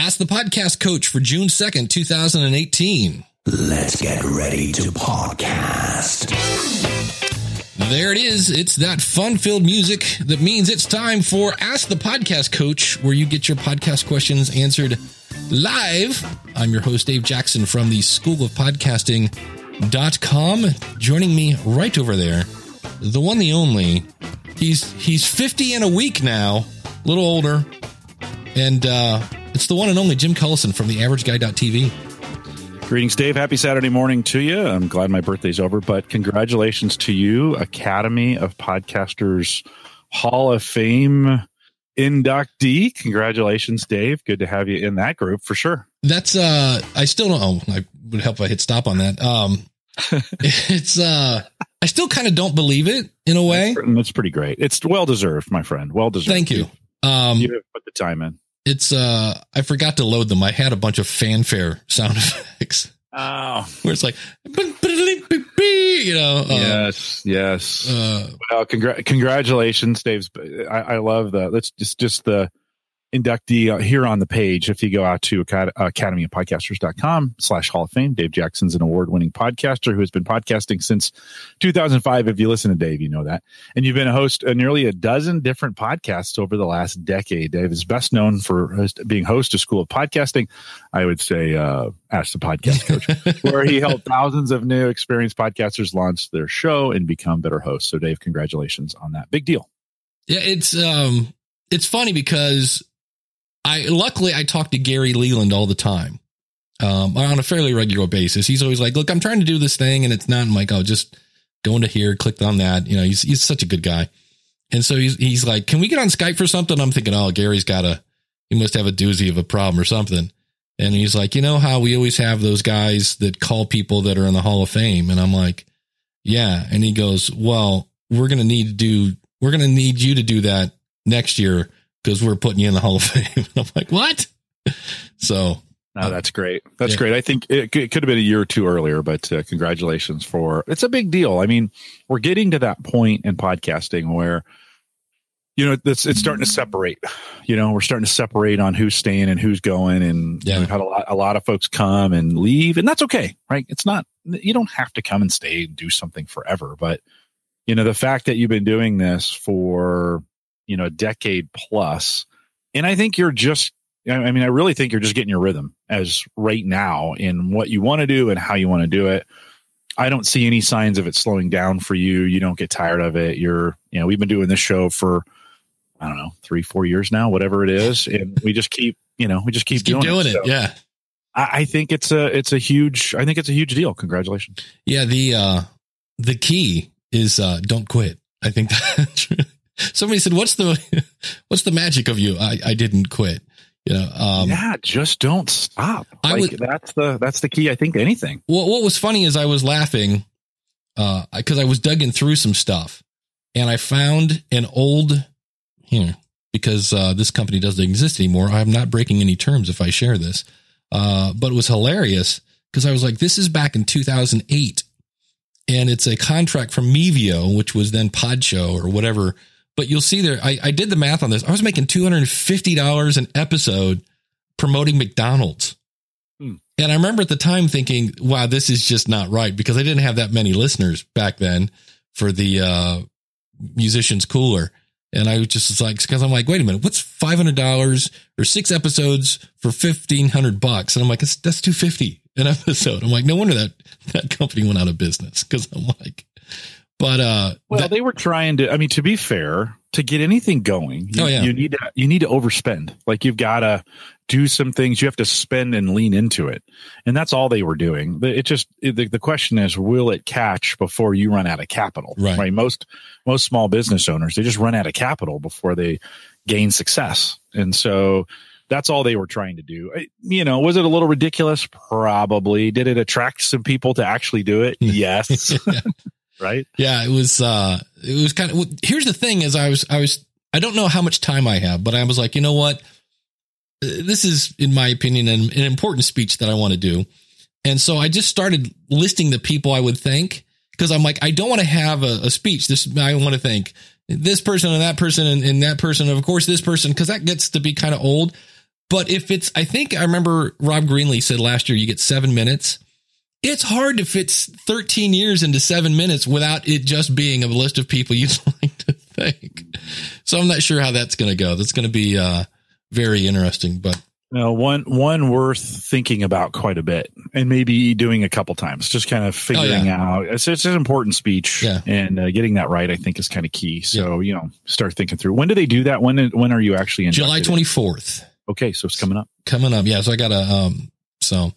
Ask the Podcast Coach for June 2nd, 2018. Let's get ready to podcast. There it is. It's that fun filled music that means it's time for Ask the Podcast Coach, where you get your podcast questions answered live. I'm your host, Dave Jackson from the School of Podcasting.com. Joining me right over there, the one, the only. He's he's 50 in a week now, a little older. And uh, it's the one and only Jim Collison from the Average Guy.tv. Greetings, Dave. Happy Saturday morning to you. I'm glad my birthday's over, but congratulations to you, Academy of Podcasters Hall of Fame inductee. Congratulations, Dave. Good to have you in that group for sure. That's uh I still don't oh, I would help if I hit stop on that. Um it's uh I still kind of don't believe it in a way. That's, that's pretty great. It's well deserved, my friend. Well deserved. Thank you. Um You have put the time in. It's uh I forgot to load them. I had a bunch of fanfare sound effects Oh, where it's like you know uh, yes, yes. uh Well, congra- congratulations, Dave's. I, I love the. Let's just just the inductee here on the page. If you go out to acad- academyofpodcasters.com slash Hall of Fame, Dave Jackson's an award winning podcaster who has been podcasting since 2005. If you listen to Dave, you know that. And you've been a host of nearly a dozen different podcasts over the last decade. Dave is best known for host- being host of School of Podcasting. I would say, uh, Ask the Podcast Coach, where he helped thousands of new experienced podcasters launch their show and become better hosts. So, Dave, congratulations on that. Big deal. Yeah, it's um it's funny because I luckily I talk to Gary Leland all the time. Um on a fairly regular basis. He's always like, "Look, I'm trying to do this thing and it's not." I'm like, "Oh, just go into here, click on that." You know, he's he's such a good guy. And so he's he's like, "Can we get on Skype for something?" I'm thinking, "Oh, Gary's got a he must have a doozy of a problem or something." And he's like, "You know how we always have those guys that call people that are in the Hall of Fame?" And I'm like, "Yeah." And he goes, "Well, we're to need to do we're to need you to do that next year because we're putting you in the Hall of Fame. I'm like, what? So No, that's great. That's Yeah. great. I think it, it could have been a year or two earlier, but uh, congratulations for it's a big deal. I mean, we're getting to that point in podcasting where you know it's it's starting to separate. You know, we're starting to separate on who's staying and who's going, and Yeah. we've had a lot a lot of folks come and leave, and that's okay, right? It's not you don't have to come and stay and do something forever, but you know the fact that you've been doing this for you know a decade plus, and I think you're just I mean, I really think you're just getting your rhythm as right now in what you want to do and how you want to do it. I don't see any signs of it slowing down for you. You don't get tired of it. You're, you know, we've been doing this show for, I don't know, three, four years now, whatever it is. And we just keep, you know, we just keep, just keep doing, doing it. So Yeah. I, I think it's a, it's a huge, I think it's a huge deal. Congratulations. Yeah. The, uh, the key is, uh, don't quit. I think that somebody said, what's the, what's the magic of you? I, I didn't quit. You know, um, yeah. Just don't stop. I Like would- that's the, that's the key. I think to anything. what what was funny is I was laughing uh because I was digging through some stuff and I found an old here because uh this company doesn't exist anymore. I'm not breaking any terms if I share this. Uh but it was hilarious because I was like this is back in 2008 and it's a contract from Mevio which was then Podshow or whatever. But you'll see there I I did the math on this. I was making $250 an episode promoting McDonald's. And I remember at the time thinking, wow, this is just not right because I didn't have that many listeners back then for the uh, musicians cooler. And I was just was like, because I'm like, wait a minute, what's five hundred dollars or six episodes for fifteen hundred bucks? And I'm like, that's, that's two fifty an episode. I'm like, no wonder that that company went out of business because I'm like, but uh, Well, that- they were trying to. I mean, to be fair, to get anything going, you, Oh, yeah. you need to you need to overspend. Like you've got to do some things. You have to spend and lean into it, and that's all they were doing. The- It just it, the, the question is, will it catch before you run out of capital? Right. Most most small business owners they just run out of capital before they gain success, and so. That's all they were trying to do. You know, was it a little ridiculous? Probably. Did it attract some people to actually do it? Yes. Right. Yeah, it was uh it was kind of here's the thing is I was I was I don't know how much time I have, but I was like, you know what? This is in my opinion an, an important speech that I want to do. And so I just started listing the people I would thank because I'm like I don't want to have a, a speech. This I want to thank this person and that person and, and that person and of course this person because that gets to be kind of old. But if it's, I think I remember Rob Greenlee said last year you get seven minutes. It's hard to fit 13 years into seven minutes without it just being a list of people you'd like to thank. So I'm not sure how that's going to go. That's going to be uh, very interesting, but no, one one worth thinking about quite a bit, and maybe doing a couple times, just kind of figuring oh, yeah. out. It's, it's an important speech, yeah. and uh, getting that right, I think, is kind of key. So yeah. you know, start thinking through. When do they do that? When when are you actually in July twenty fourth? Okay, so it's coming up. Coming up, yeah. So I got a um. So,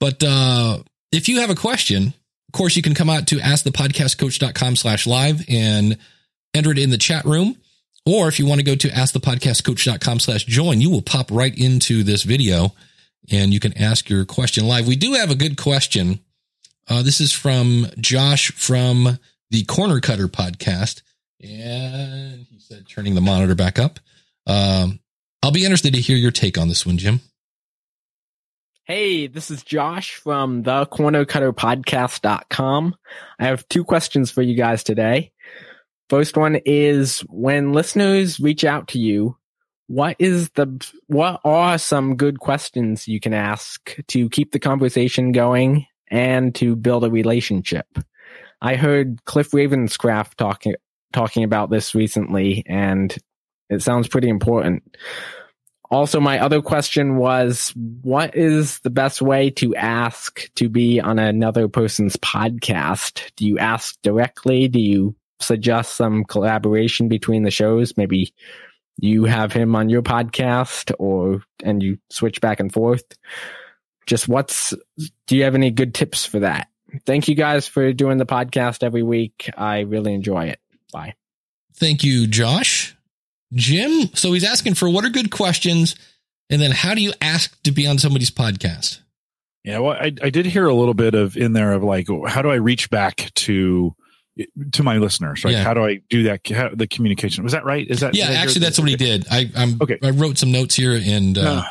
but uh if you have a question, of course, you can come out to askthepodcastcoach.com slash live and enter it in the chat room. Or if you want to go to askthepodcastcoach.com slash join, you will pop right into this video and you can ask your question live. We do have a good question. Uh, this is from Josh from the Corner Cutter podcast. And he said, turning the monitor back up. Um, I'll be interested to hear your take on this one, Jim. Hey, this is Josh from the cornercutterpodcast.com. I have two questions for you guys today. First one is when listeners reach out to you, what is the what are some good questions you can ask to keep the conversation going and to build a relationship? I heard Cliff Ravenscraft talking talking about this recently and it sounds pretty important. Also, my other question was, what is the best way to ask to be on another person's podcast? Do you ask directly? Do you suggest some collaboration between the shows? Maybe you have him on your podcast or, and you switch back and forth. Just what's, do you have any good tips for that? Thank you guys for doing the podcast every week. I really enjoy it. Bye. Thank you, Josh. Jim, so he's asking for what are good questions, and then how do you ask to be on somebody's podcast? Yeah, well, I, I did hear a little bit of in there of like, how do I reach back to to my listeners? Right? Yeah. How do I do that? How, the communication was that right? Is that yeah? Actually, that's what he did. I I'm okay. I wrote some notes here, and uh,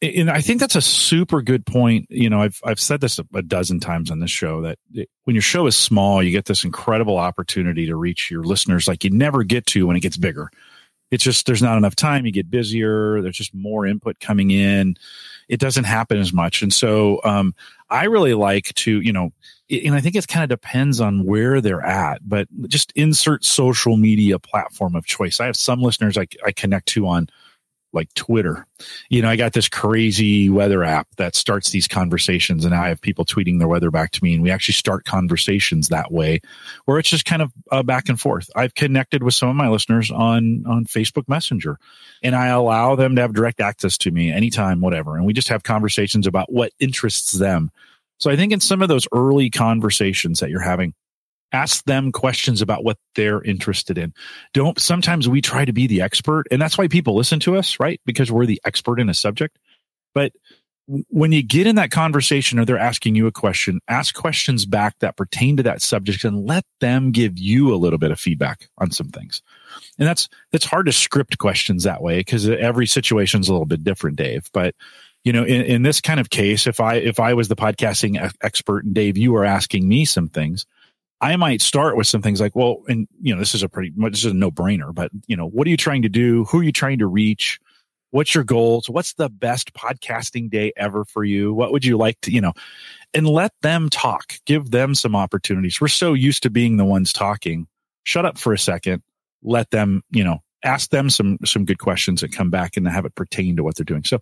and I think that's a super good point. You know, I've I've said this a, a dozen times on this show that it, when your show is small, you get this incredible opportunity to reach your listeners like you never get to when it gets bigger it's just there's not enough time. You get busier. There's just more input coming in. It doesn't happen as much. And so um, i really like to you know and i think it kind of depends on where they're at but just insert social media platform of choice. I have some listeners i, I connect to on like Twitter. You know, I got this crazy weather app that starts these conversations and I have people tweeting their weather back to me and we actually start conversations that way where it's just kind of uh, back and forth. I've connected with some of my listeners on on Facebook Messenger and I allow them to have direct access to me anytime whatever and we just have conversations about what interests them. So I think in some of those early conversations that you're having ask them questions about what they're interested in. Don't, sometimes we try to be the expert and that's why people listen to us, right? Because we're the expert in a subject. But when you get in that conversation or they're asking you a question, ask questions back that pertain to that subject and let them give you a little bit of feedback on some things. And that's, that's hard to script questions that way because every situation is a little bit different, Dave. But you know, in, in this kind of case, if I, if I was the podcasting expert and Dave, you are asking me some things, I might start with some things like, well, and you know, this is a pretty much this is a no brainer, but you know, what are you trying to do? Who are you trying to reach? What's your goals? What's the best podcasting day ever for you? What would you like to, you know, and let them talk, give them some opportunities. We're so used to being the ones talking. Shut up for a second. Let them, you know, ask them some some good questions and come back and have it pertain to what they're doing. So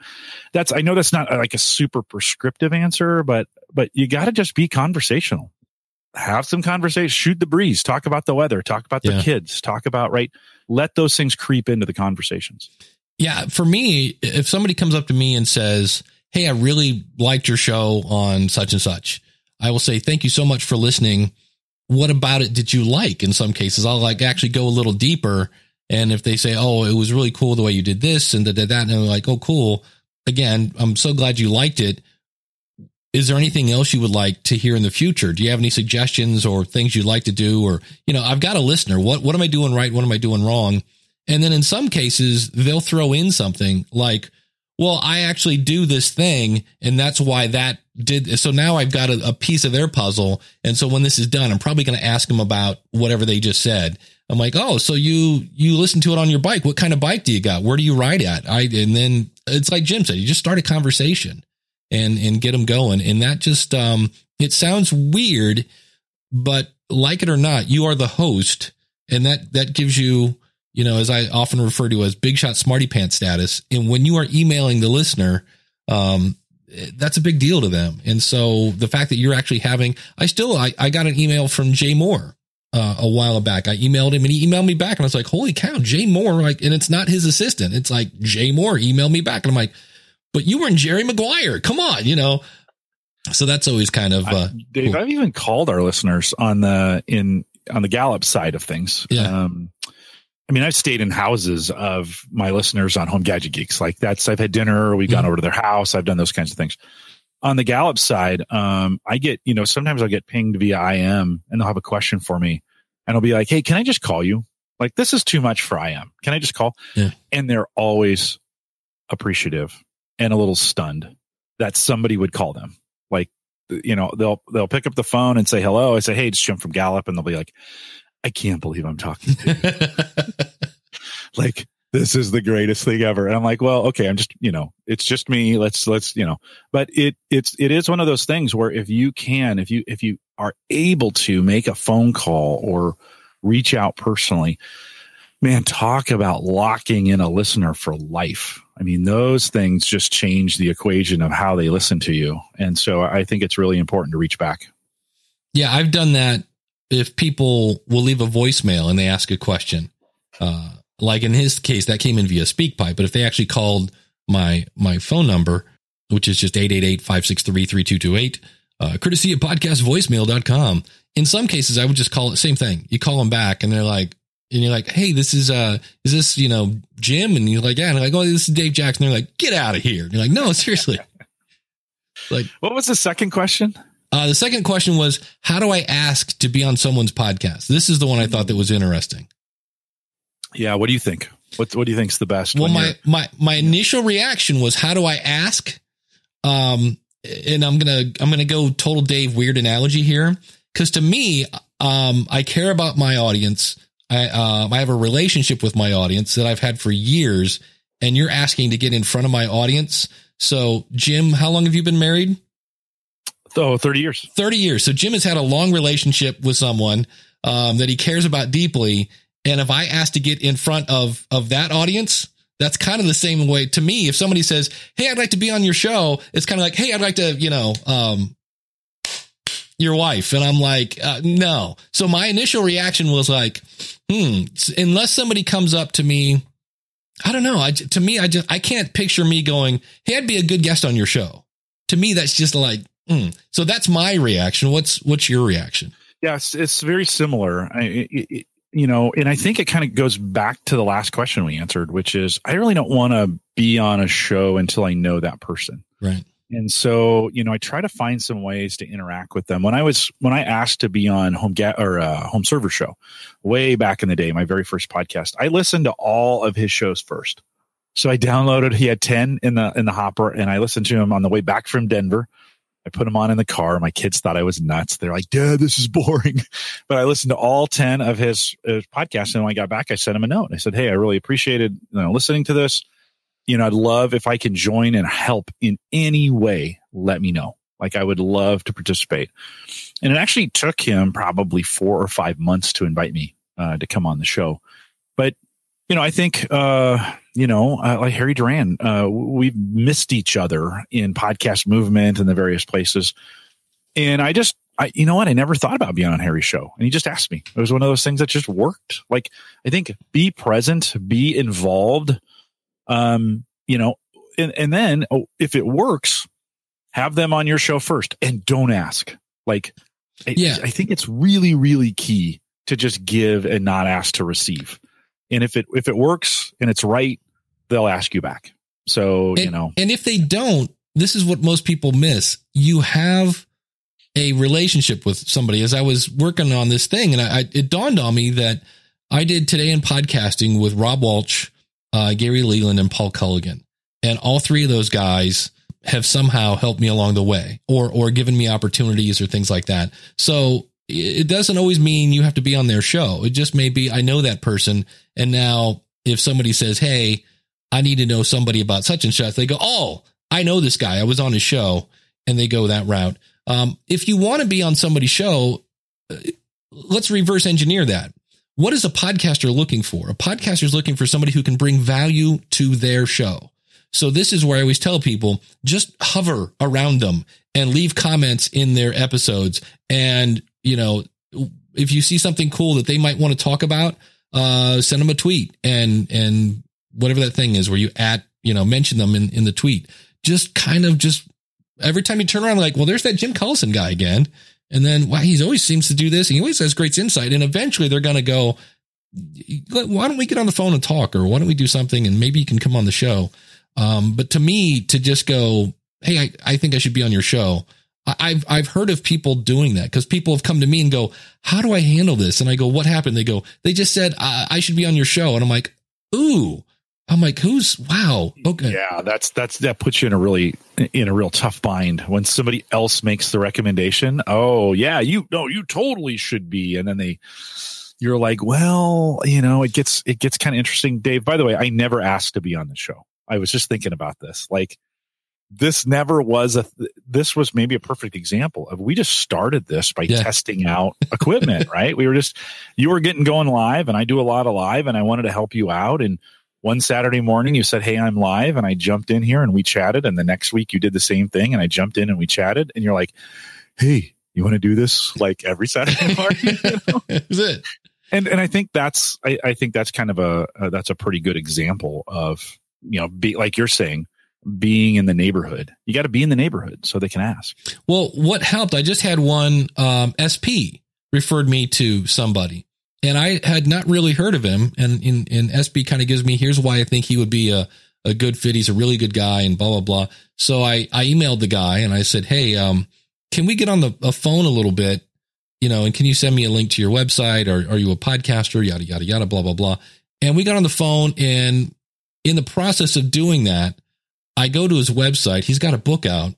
that's I know that's not uh, like a super prescriptive answer, but but you got to just be conversational have some conversation, shoot the breeze, talk about the weather, talk about yeah. the kids, talk about, right? Let those things creep into the conversations. Yeah. For me, if somebody comes up to me and says, Hey, I really liked your show on such and such, I will say, Thank you so much for listening. What about it did you like? In some cases, I'll like actually go a little deeper. And if they say, Oh, it was really cool the way you did this and that, that, and I'm like, Oh, cool. Again, I'm so glad you liked it is there anything else you would like to hear in the future? Do you have any suggestions or things you'd like to do? Or, you know, I've got a listener. What, what am I doing right? What am I doing wrong? And then in some cases, they'll throw in something like, well, I actually do this thing and that's why that did. So now I've got a, a piece of their puzzle. And so when this is done, I'm probably going to ask them about whatever they just said. I'm like, oh, so you, you listen to it on your bike. What kind of bike do you got? Where do you ride at? I, and then it's like Jim said, you just start a conversation and and get them going. And that just um it sounds weird, but like it or not, you are the host, and that that gives you, you know, as I often refer to as big shot smarty pants status. And when you are emailing the listener, um, that's a big deal to them. And so the fact that you're actually having, I still, I, I got an email from Jay Mohr uh, a while back. I emailed him and he emailed me back and I was like, holy cow, Jay Mohr. Like, and it's not his assistant. It's like Jay Mohr emailed me back. And I'm like, but you were in Jerry Maguire. Come on, you know? So that's always kind of, uh, I, Dave, cool. I've even called our listeners on the, in, on the Gallup side of things. Yeah. Um, I mean, I've stayed in houses of my listeners on Home Gadget Geeks. Like that's, I've had dinner, we've mm-hmm. gone over to their house, I've done those kinds of things. On the Gallup side, um, I get, you know, sometimes I'll get pinged via IM and they'll have a question for me and I'll be like, Hey, can I just call you? Like, this is too much for IM. Can I just call? Yeah. And they're always appreciative and a little stunned that somebody would call them. Like, you know, they'll, they'll pick up the phone and say hello. I say, Hey, it's Jim from Gallup. And they'll be like, I can't believe I'm talking to you. like, this is the greatest thing ever. And I'm like, well, okay, I'm just, you know, it's just me. Let's, let's, you know, but it, it's, it is one of those things where if you can, if you, if you are able to make a phone call or reach out personally, man, talk about locking in a listener for life. I mean, those things just change the equation of how they listen to you. And so I think it's really important to reach back. Yeah, I've done that if people will leave a voicemail and they ask a question, uh, like in his case, that came in via SpeakPipe, but if they actually called my, my phone number, which is just 888-563-3228, uh, courtesy of podcastvoicemail.com. In some cases, I would just call it same thing. You call them back and they're like, and you're like, Hey, this is, uh, is this, you know, Jim? And you're like, yeah. And they're like, Oh, this is Dave Jackson. They're like, get out of here. And you're like, no, seriously. like, what was the second question? Uh, the second question was, how do I ask to be on someone's podcast? This is the one I thought that was interesting. Yeah. What do you think? What What do you think's the best? Well, my my my initial reaction was, how do I ask? Um, and I'm gonna I'm gonna go total Dave weird analogy here because to me, um, I care about my audience. I uh, I have a relationship with my audience that I've had for years, and you're asking to get in front of my audience. So, Jim, how long have you been married? Oh, 30 years. 30 years. So Jim has had a long relationship with someone um, that he cares about deeply. And if I ask to get in front of of that audience, that's kind of the same way to me. If somebody says, "Hey, I'd like to be on your show," it's kind of like, "Hey, I'd like to," you know, um, your wife, and I'm like, uh, no. So my initial reaction was like, hmm. Unless somebody comes up to me, I don't know. I to me, I just I can't picture me going, "Hey, I'd be a good guest on your show." To me, that's just like Mm. So that's my reaction. What's what's your reaction? Yes, it's very similar. I, it, it, you know, and I think it kind of goes back to the last question we answered, which is I really don't want to be on a show until I know that person. Right. And so, you know, I try to find some ways to interact with them. When I was when I asked to be on home get or uh, home server show, way back in the day, my very first podcast, I listened to all of his shows first. So I downloaded. He had ten in the in the hopper, and I listened to him on the way back from Denver. I put him on in the car. My kids thought I was nuts. They're like, Dad, this is boring. But I listened to all 10 of his, his podcasts. And when I got back, I sent him a note. I said, Hey, I really appreciated you know, listening to this. You know, I'd love if I can join and help in any way. Let me know. Like I would love to participate. And it actually took him probably four or five months to invite me uh, to come on the show. But you know, I think, uh, you know, uh, like Harry Duran, uh, we've missed each other in podcast movement and the various places. And I just, I, you know what? I never thought about being on Harry's show. And he just asked me. It was one of those things that just worked. Like, I think be present, be involved. Um, you know, and, and then oh, if it works, have them on your show first and don't ask. Like, yeah, I, I think it's really, really key to just give and not ask to receive. And if it if it works and it's right they'll ask you back. So and, you know. and if they don't this is what most people miss. You have a relationship with somebody. As i was working on this thing and I, I it dawned on me that i did today in podcasting with rob walch uh, gary leland and paul colligan and all three of those guys have somehow helped me along the way or or given me opportunities or things like that so it doesn't always mean you have to be on their show. It just may be, I know that person. And now if somebody says, Hey, I need to know somebody about such and such. They go, oh, I know this guy. I was on his show, and they go that route. Um, if you want to be on somebody's show, uh, let's reverse engineer that. What is a podcaster looking for? A podcaster is looking for somebody who can bring value to their show. So this is where I always tell people just hover around them and leave comments in their episodes. And, you know, if you see something cool that they might want to talk about, uh, send them a tweet and, and whatever that thing is where you at, you know, mention them in, in the tweet. Just kind of just every time you turn around, like, well, there's that Jim Collison guy again. And then why wow, he always seems to do this. He always has great insight. And eventually they're going to go, why don't we get on the phone and talk? Or why don't we do something and maybe you can come on the show? Um, but to me, to just go, Hey, I, I think I should be on your show. I've, I've heard of people doing that because people have come to me and go, how do I handle this? And I go, what happened? They go, they just said, I, I should be on your show. And I'm like, Ooh, I'm like, who's wow? Okay. Yeah, that's that's that puts you in a really in a real tough bind when somebody else makes the recommendation. Oh yeah, you no, you totally should be. And then they you're like, well, you know, it gets it gets kind of interesting. Dave, by the way, I never asked to be on the show. I was just thinking about this. Like this never was a this was maybe a perfect example of we just started this by yeah. testing out equipment, right? We were just you were getting going live and I do a lot of live and I wanted to help you out and one Saturday morning you said, Hey, I'm live. And I jumped in here and we chatted. And the next week you did the same thing. And I jumped in and we chatted. And you're like, Hey, you want to do this like every Saturday morning? you know? Is it? And, and I think that's, I, I think that's kind of a, a, that's a pretty good example of, you know, be like you're saying, being in the neighborhood. You got to be in the neighborhood so they can ask. Well, what helped? I just had one um, SP referred me to somebody and I had not really heard of him. And in, in SB kind of gives me, here's why I think he would be a, a good fit. He's a really good guy and blah, blah, blah. So I, I emailed the guy and I said, Hey, um, can we get on the a phone a little bit? You know, and can you send me a link to your website or are you a podcaster? Yada, yada, yada, blah, blah, blah. And we got on the phone and in the process of doing that, I go to his website. He's got a book out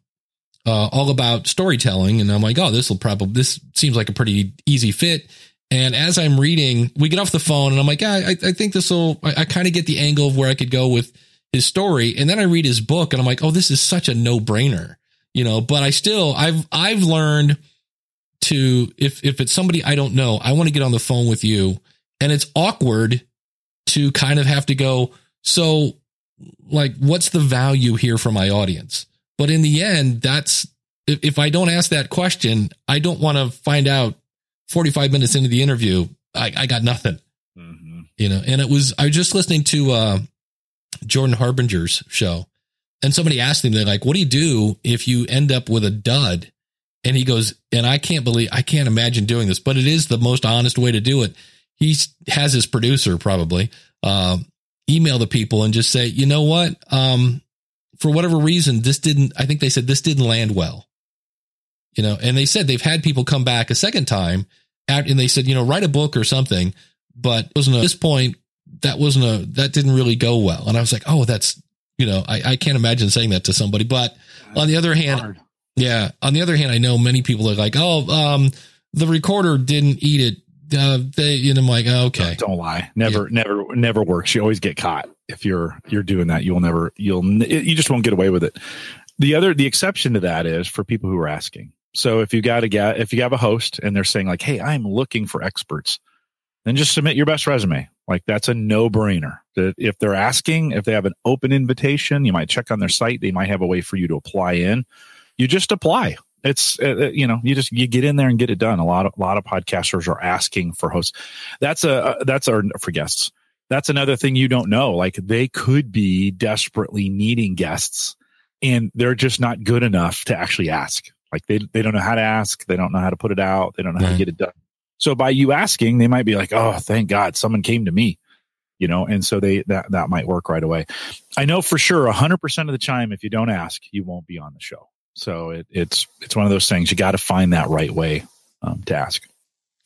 uh, all about storytelling. And I'm like, oh, this will probably, this seems like a pretty easy fit. And as I'm reading, we get off the phone and I'm like, I, I think this will, I, I kind of get the angle of where I could go with his story. And then I read his book and I'm like, oh, this is such a no brainer, you know, but I still, I've, I've learned to, if, if it's somebody I don't know, I want to get on the phone with you and it's awkward to kind of have to go, so like, what's the value here for my audience? But in the end, that's, if, if I don't ask that question, I don't want to find out 45 minutes into the interview, I, I got nothing. Mm-hmm. You know, and it was, I was just listening to uh, Jordan Harbinger's show, and somebody asked him, they're like, what do you do if you end up with a dud? And he goes, and I can't believe, I can't imagine doing this, but it is the most honest way to do it. He has his producer probably uh, email the people and just say, you know what? Um, for whatever reason, this didn't, I think they said this didn't land well you know, and they said they've had people come back a second time and they said, you know, write a book or something, but wasn't at this point that wasn't a, that didn't really go well. And I was like, oh, that's, you know, I, I can't imagine saying that to somebody, but on the other hand, hard. yeah, on the other hand, I know many people are like, oh, um, the recorder didn't eat it. Uh, they, and I'm like, oh, okay, don't, don't lie. Never, yeah. never, never works. You always get caught if you're, you're doing that. You'll never, you'll, you just won't get away with it. The other, the exception to that is for people who are asking. So if you got a guy, if you have a host and they're saying like, "Hey, I'm looking for experts," then just submit your best resume. Like that's a no brainer. If they're asking, if they have an open invitation, you might check on their site. They might have a way for you to apply in. You just apply. It's uh, uh you know you just you get in there and get it done. A lot of a lot of podcasters are asking for hosts. That's a uh, that's our for guests. That's another thing you don't know. Like they could be desperately needing guests, and they're just not good enough to actually ask like they they don't know how to ask, they don't know how to put it out, they don't know how to get it done. So by you asking, they might be like, "Oh, thank God, someone came to me." You know, and so they that that might work right away. I know for sure 100% of the time if you don't ask, you won't be on the show. So it, it's it's one of those things you got to find that right way um, to ask.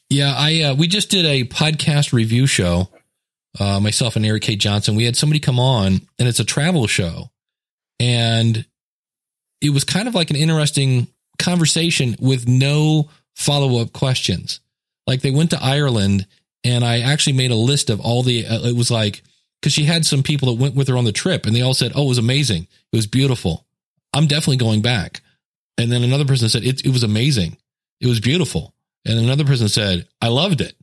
Yeah, I uh, we just did a podcast review show. Uh, myself and Erik K. Johnson. We had somebody come on, and it's a travel show, and it was kind of like an interesting conversation with no follow up questions. Like they went to Ireland and I actually made a list of all the, uh, it was like because she had some people that went with her on the trip and they all said, Oh, it was amazing. It was beautiful. I'm definitely going back. And then another person said, It, it was amazing. It was beautiful. And another person said, I loved it.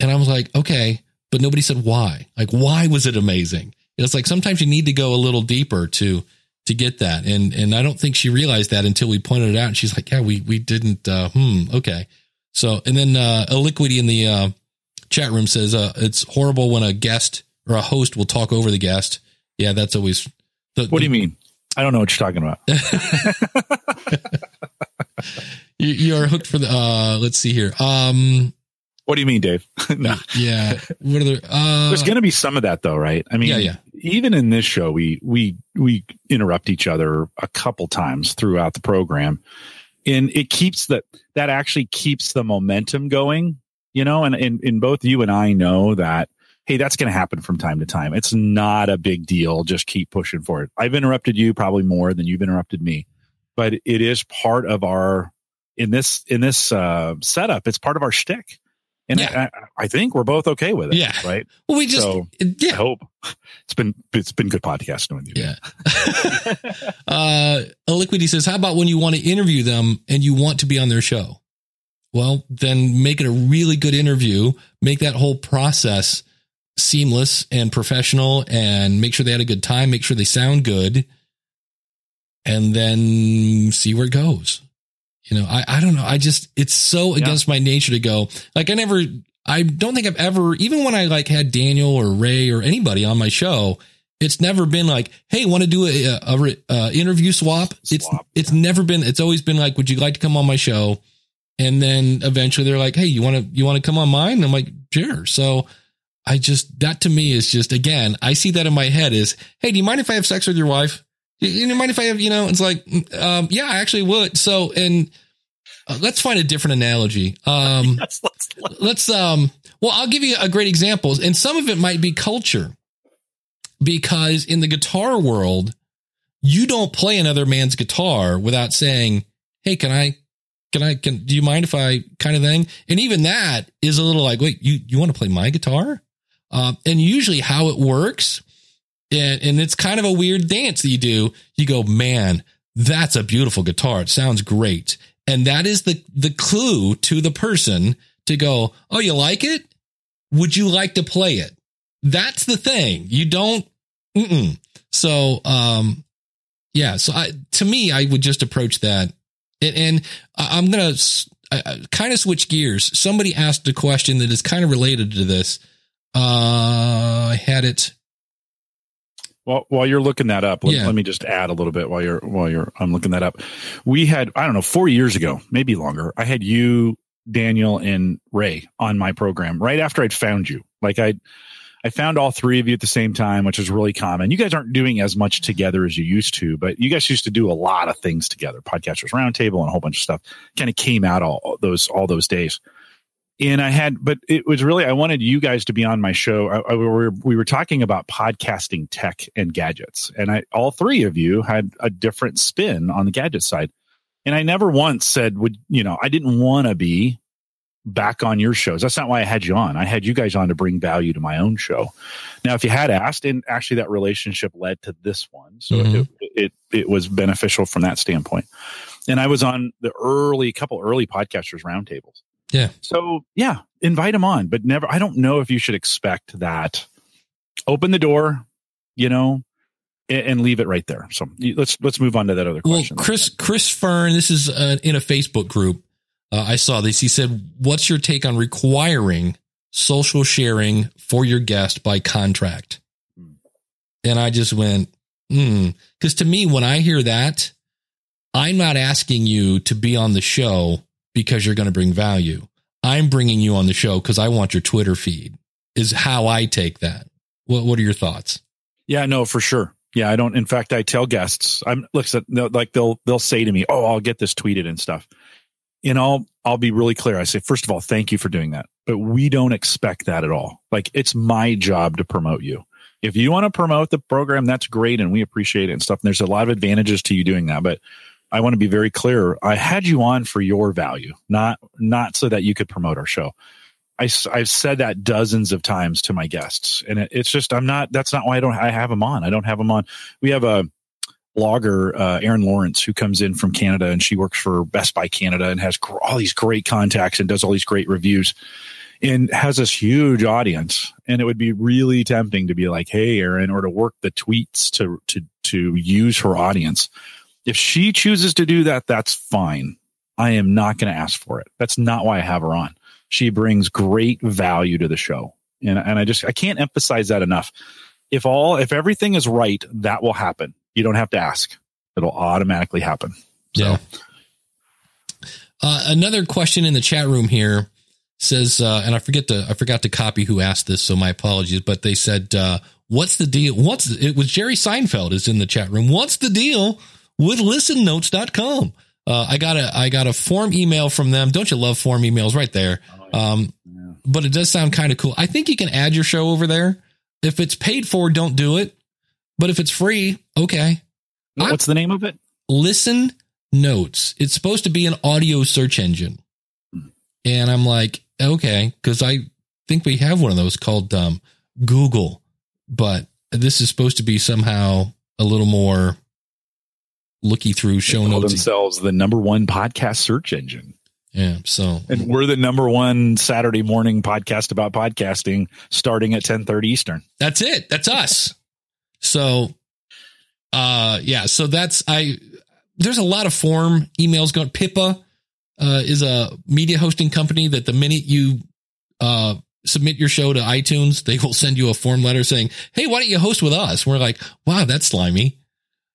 And I was like, Okay, but nobody said why. Like, why was it amazing? It's like sometimes you need to go a little deeper to to get that. And and I don't think she realized that until we pointed it out. And she's like, Yeah, we we didn't uh hmm, okay. So and then uh Liquidy in the uh chat room says uh it's horrible when a guest or a host will talk over the guest. Yeah, that's always the, What do you mean? I don't know what you're talking about. you, you are hooked for the uh let's see here. Um what do you mean, Dave? no. Yeah. What are there? Uh, There's going to be some of that though, right? I mean, yeah, yeah. Even in this show, we, we, we interrupt each other a couple times throughout the program and it keeps that, that actually keeps the momentum going, you know, and, and, and both you and I know that, Hey, that's going to happen from time to time. It's not a big deal. Just keep pushing for it. I've interrupted you probably more than you've interrupted me, but it is part of our, in this, in this, uh, setup, it's part of our shtick and yeah. I, I, think we're both okay with it. Yeah. Right. Well, we just, so, yeah. I hope it's been, it's been good podcasting with you. Yeah. uh, Liquidy says, how about when you want to interview them and you want to be on their show? Well, then make it a really good interview, make that whole process seamless and professional and make sure they had a good time, make sure they sound good and then see where it goes. You know, I, I don't know. I just, it's so yeah. against my nature to go. Like, I never, I don't think I've ever, even when I like had Daniel or Ray or anybody on my show, it's never been like, Hey, want to do a, a, a uh, interview swap? swap? It's, it's yeah. never been, it's always been like, would you like to come on my show? And then eventually they're like, Hey, you want to, you want to come on mine? And I'm like, sure. So I just, that to me is just, again, I see that in my head is, Hey, do you mind if I have sex with your wife? You, mind if I have, you know, it's like, um, yeah, I actually would. So, and uh, let's find a different analogy. Um, yes, let's, let's, let's, um, well, I'll give you a great example and some of it might be culture because in the guitar world, you don't play another man's guitar without saying, Hey, can I, can I, can, do you mind if I kind of thing? And even that is a little like, wait, you, you want to play my guitar? Uh, and usually how it works and, and it's kind of a weird dance that you do. You go, man, that's a beautiful guitar. It sounds great. And that is the, the clue to the person to go, Oh, you like it? Would you like to play it? That's the thing. You don't, mm-mm. so, um, yeah. So I, to me, I would just approach that and, and I'm going to kind of switch gears. Somebody asked a question that is kind of related to this. Uh, I had it well, while you're looking that up, let, yeah. let, me just add a little bit while you're while you're I'm looking that up. We had I don't know four years ago, maybe longer. I had you, Daniel, and Ray on my program right after I'd found you. Like I, I found all three of you at the same time, which is really common. You guys aren't doing as much together as you used to, but you guys used to do a lot of things together. Podcasters Roundtable and a whole bunch of stuff kind of came out all those all those days and I had, but it was really, I wanted you guys to be on my show. I, I, we, were, we were talking about podcasting tech and gadgets, and I, all three of you had a different spin on the gadget side. And I never once said, would, you know, I didn't want to be back on your shows. That's not why I had you on. I had you guys on to bring value to my own show. Now, if you had asked, and actually that relationship led to this one. So mm-hmm. it, it, it was beneficial from that standpoint. And I was on the early couple early podcasters roundtables yeah. So yeah, invite them on, but never. I don't know if you should expect that. Open the door, you know, and, and leave it right there. So let's let's move on to that other question. Well, Chris Chris Fern, this is uh, in a Facebook group. Uh, I saw this. He said, "What's your take on requiring social sharing for your guest by contract?" And I just went, hmm. Because to me, when I hear that, I'm not asking you to be on the show because you're going to bring value. I'm bringing you on the show because I want your Twitter feed, is how I take that. What, what are your thoughts? Yeah, no, for sure. Yeah, I don't. In fact, I tell guests, I'm look, like they'll they'll say to me, "Oh, I'll get this tweeted and stuff." And I'll I'll be really clear. I say, first of all, thank you for doing that, but we don't expect that at all. Like it's my job to promote you. If you want to promote the program, that's great, and we appreciate it and stuff. And there's a lot of advantages to you doing that, but I want to be very clear. I had you on for your value, not not so that you could promote our show. I, have said that dozens of times to my guests, and it, it's just I'm not. That's not why I don't. I have them on. I don't have them on. We have a blogger, uh, Erin Lawrence, who comes in from Canada, and she works for Best Buy Canada and has gr- all these great contacts and does all these great reviews, and has this huge audience. And it would be really tempting to be like, "Hey, Erin," or to work the tweets to to to use her audience. If she chooses to do that, that's fine. I am not going to ask for it. That's not why I have her on she brings great value to the show. And, and I just, I can't emphasize that enough. If all, if everything is right, that will happen. You don't have to ask. It'll automatically happen. So. Yeah. Uh, another question in the chat room here says, uh, and I forget to, I forgot to copy who asked this, so my apologies. But they said, uh, "What's the deal? What's it was Jerry Seinfeld is in the chat room. What's the deal with ListenNotes.com?" Uh, I got a I got a form email from them. Don't you love form emails right there? Um. But it does sound kind of cool. I think you can add your show over there. If it's paid for, don't do it. But if it's free, okay. What's the name of it? Listen Notes. It's supposed to be an audio search engine. And I'm like, okay, because I think we have one of those called um, Google, but this is supposed to be somehow a little more looky through show notes. Themselves the number one podcast search engine. Yeah. So, and we're the number one Saturday morning podcast about podcasting starting at 10 30 Eastern. That's it. That's us. So, uh, yeah. So that's, I, there's a lot of form emails going. Pippa, uh, is a media hosting company that the minute you, uh, submit your show to iTunes, they will send you a form letter saying, Hey, why don't you host with us? We're like, wow, that's slimy.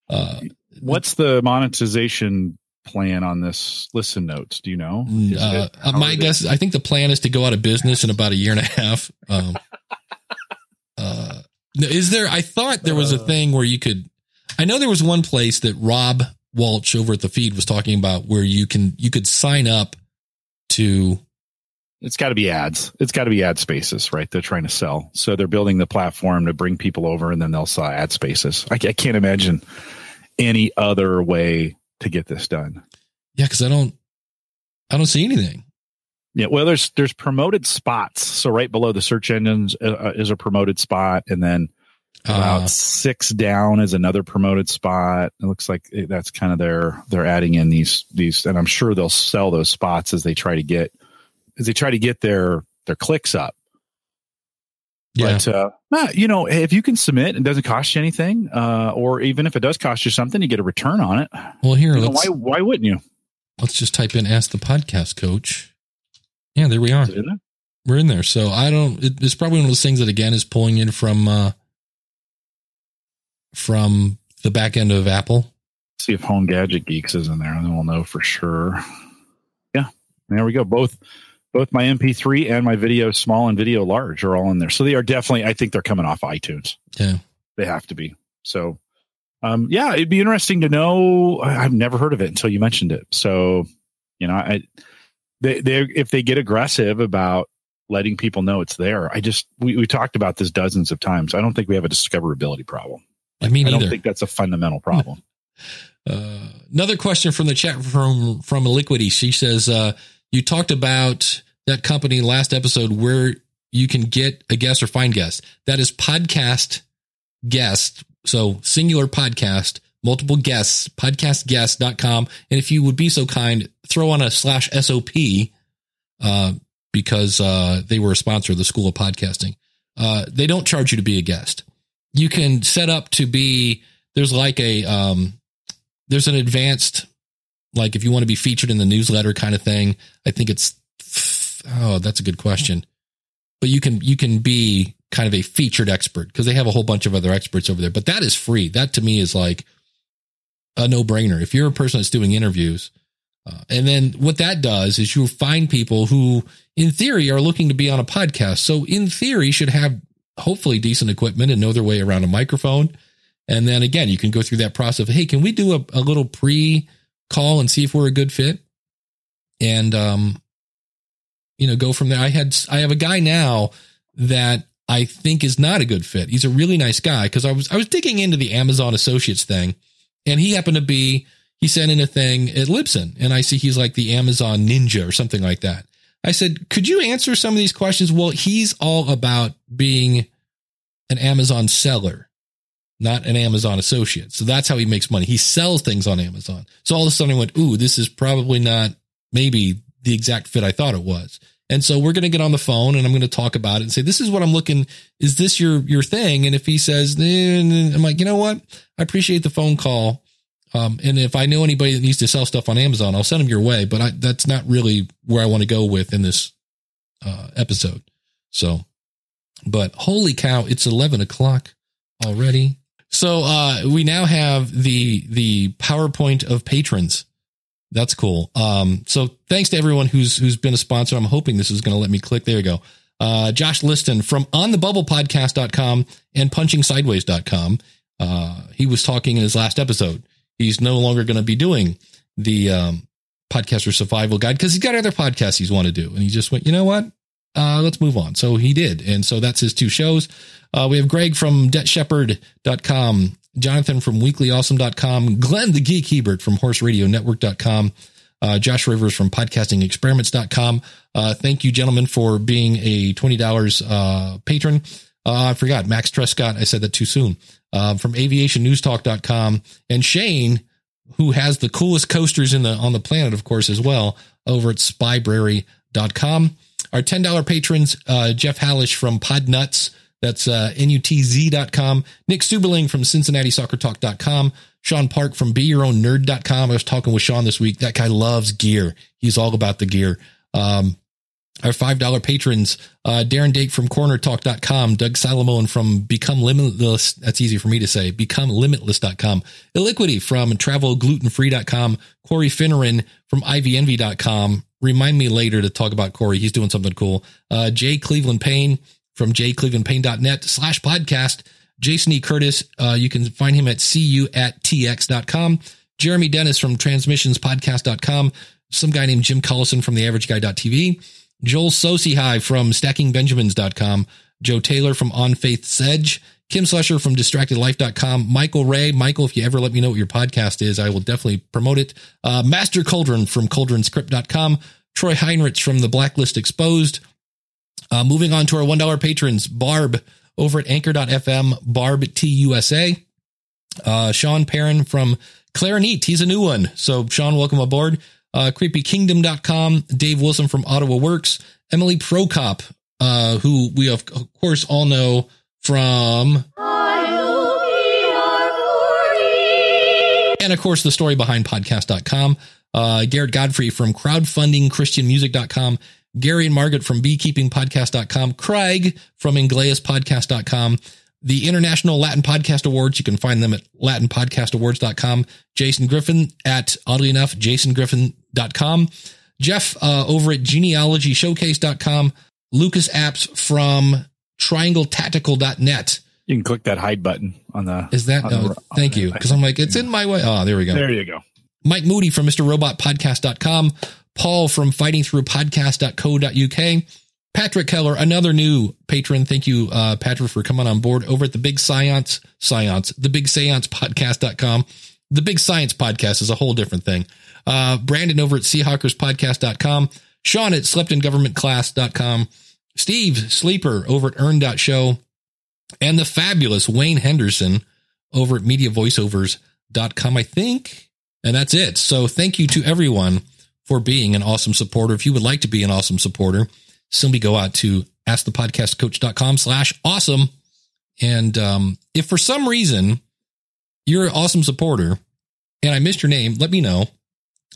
Uh, What's the monetization plan on this listen notes? Do you know? Uh, uh my guess, is, I think the plan is to go out of business in about a year and a half. Um, uh, is there? I thought there was a uh. thing where you could. I know there was one place that Rob Walch over at the feed was talking about where you can you could sign up to. It's got to be ads. It's got to be ad spaces, right? They're trying to sell, so they're building the platform to bring people over, and then they'll sell ad spaces. I, I can't imagine any other way to get this done. Yeah, because I don't, I don't see anything. Yeah, well, there's there's promoted spots. So right below the search engines uh, uh is a promoted spot, and then about uh, six down is another promoted spot. It looks like that's kind of their they're adding in these these, and I'm sure they'll sell those spots as they try to get as they try to get their their clicks up. Yeah. But, uh, you know, if you can submit, it doesn't cost you anything. Uh, or even if it does cost you something, you get a return on it. Well, here, you know, why, why wouldn't you? Let's just type in ask the podcast coach. Yeah, there we are. We're in there. So I don't, it, it's probably one of those things that again is pulling in from, uh, from the back end of Apple. See if Home Gadget Geeks is in there and then we'll know for sure. Yeah. There we go. Both, both my MP3 and my video small and video large are all in there. So they are definitely, I think they're coming off iTunes. Yeah. They have to be. So, um, yeah, it'd be interesting to know. I've never heard of it until you mentioned it. So, you know, I, they, they, if they get aggressive about letting people know it's there, I just, we, we talked about this dozens of times. I don't think we have a discoverability problem. I mean, I don't think that's a fundamental problem. uh, another question from the chat from, from Liquidy. She says, uh, you talked about that company last episode where you can get a guest or find guests. That is podcast guest. So singular podcast, multiple guests, podcastguest.com. And if you would be so kind, throw on a slash SOP, uh, because, uh, they were a sponsor of the School of Podcasting. Uh, they don't charge you to be a guest. You can set up to be, there's like a, um, there's an advanced like if you want to be featured in the newsletter kind of thing, I think it's oh, that's a good question. But you can you can be kind of a featured expert because they have a whole bunch of other experts over there. But that is free. That to me is like a no brainer. If you're a person that's doing interviews, uh, and then what that does is you find people who, in theory, are looking to be on a podcast. So in theory, should have hopefully decent equipment and know their way around a microphone. And then again, you can go through that process of, hey, can we do a, a little pre call and see if we're a good fit. And um you know go from there. I had i have a guy now that i think is not a good fit. He's a really nice guy because i was i was digging into the amazon associates thing and he happened to be he sent in a thing at libsyn and i see he's like the amazon ninja or something like that. I said, could you answer some of these questions? Well, he's all about being an Amazon seller, not an Amazon associate. So that's how he makes money. He sells things on Amazon. So all of a sudden I went, ooh, this is probably not maybe the exact fit I thought it was. And so we're going to get on the phone and I'm going to talk about it and say, this is what I'm looking. Is this your, your thing? And if he says, then I'm like, you know what? I appreciate the phone call. Um, and if I know anybody that needs to sell stuff on Amazon, I'll send them your way, but I, that's not really where I want to go with in this, uh, episode. So, but holy cow, it's 11 o'clock already. So, uh, we now have the, the PowerPoint of patrons that's cool. Um, so thanks to everyone who's who's been a sponsor. I'm hoping this is going to let me click. There you go. Uh, Josh Liston from onthebubblepodcast.com and punchingsideways.com. Uh, he was talking in his last episode. He's no longer going to be doing the um, podcaster survival guide because he's got other podcasts he's want to do. And he just went, you know what? Uh, let's move on. So he did. And so that's his two shows. Uh, we have Greg from debtshepherd.com Jonathan from weeklyawesome.com, Glenn the Geek Hebert from horseradionetwork.com, uh, Josh Rivers from podcastingexperiments.com. Uh, thank you, gentlemen, for being a $20 uh, patron. Uh, I forgot Max Trescott. I said that too soon. Uh, from aviationnewstalk.com and Shane, who has the coolest coasters in the on the planet, of course, as well, over at spybrary.com. Our $10 patrons, uh, Jeff Hallish from Podnuts, that's uh, NUTZ.com. Nick Seuberling from CincinnatiSoccerTalk.com. Sean Park from BeYourOwnNerd.com. I was talking with Sean this week. That guy loves gear. He's all about the gear. Um, our $5 patrons, uh, Darren Dake from cornertalk.com, Doug Salomon from Become Limitless. That's easy for me to say. BecomeLimitless.com, Illiquity from TravelGlutenFree.com, Corey Finneran from IVNV.com. Remind me later to talk about Corey. He's doing something cool. Uh, Jay Cleveland Payne from jclevelandpayne.net slash podcast. Jason E. Curtis, uh, you can find him at cu at tx.com. Jeremy Dennis from transmissionspodcast.com. Some guy named Jim Collison from the average guy.tv. Joe Saul-Sehy from stackingbenjamins.com. Joe Taylor from On Faith Sedge. Kim Slusher from distractedlife.com. Michael Ray. Michael, if you ever let me know what your podcast is, I will definitely promote it. Uh, Master Cauldron from cauldronscript.com. Troy Heinrichs from the Blacklist Exposed. Uh, moving on to our $1 patrons, Barb over at anchor.fm, Barb TUSA. Uh, Sean Perrin from Clarinet. He's a new one. So, Sean, welcome aboard. Uh, creepykingdom.com, Dave Wilson from Ottawa Works, Emily Prokop, uh, who we of course all know from. And of course, the story behind podcast.com. Uh, Garrett Godfrey from crowdfundingchristianmusic.com Gary and Margaret from beekeepingpodcast.com, Craig from ingleaspodcast.com, the International Latin Podcast Awards. You can find them at latinpodcastawards.com. Jason Griffin at, oddly enough, jasongriffin.com. Jeff uh, over at genealogyshowcase.com. Lucas Apps from triangletactical.net. You can click that hide button on the. Is that? Oh, the, thank you. Because I'm like, it's in my way. Oh, there we go. There you go. Mike Moody from MrRobotPodcast.com. Paul from fightingthroughpodcast.co.uk. Patrick Keller, another new patron. Thank you, uh, Patrick, for coming on board over at the Big Science, Science, the Big Seance Podcast.com. The Big Science Podcast is a whole different thing. Uh, Brandon over at SeahawkersPodcast.com. Sean at SleptInGovernmentClass.com. Steve Sleeper over at Earn.show. And the fabulous Wayne Henderson over at MediaVoiceovers.com, I think. And that's it. So thank you to everyone for being an awesome supporter. If you would like to be an awesome supporter, simply go out to askthepodcastcoach.com slash awesome. And um, if for some reason you're an awesome supporter and I missed your name, let me know.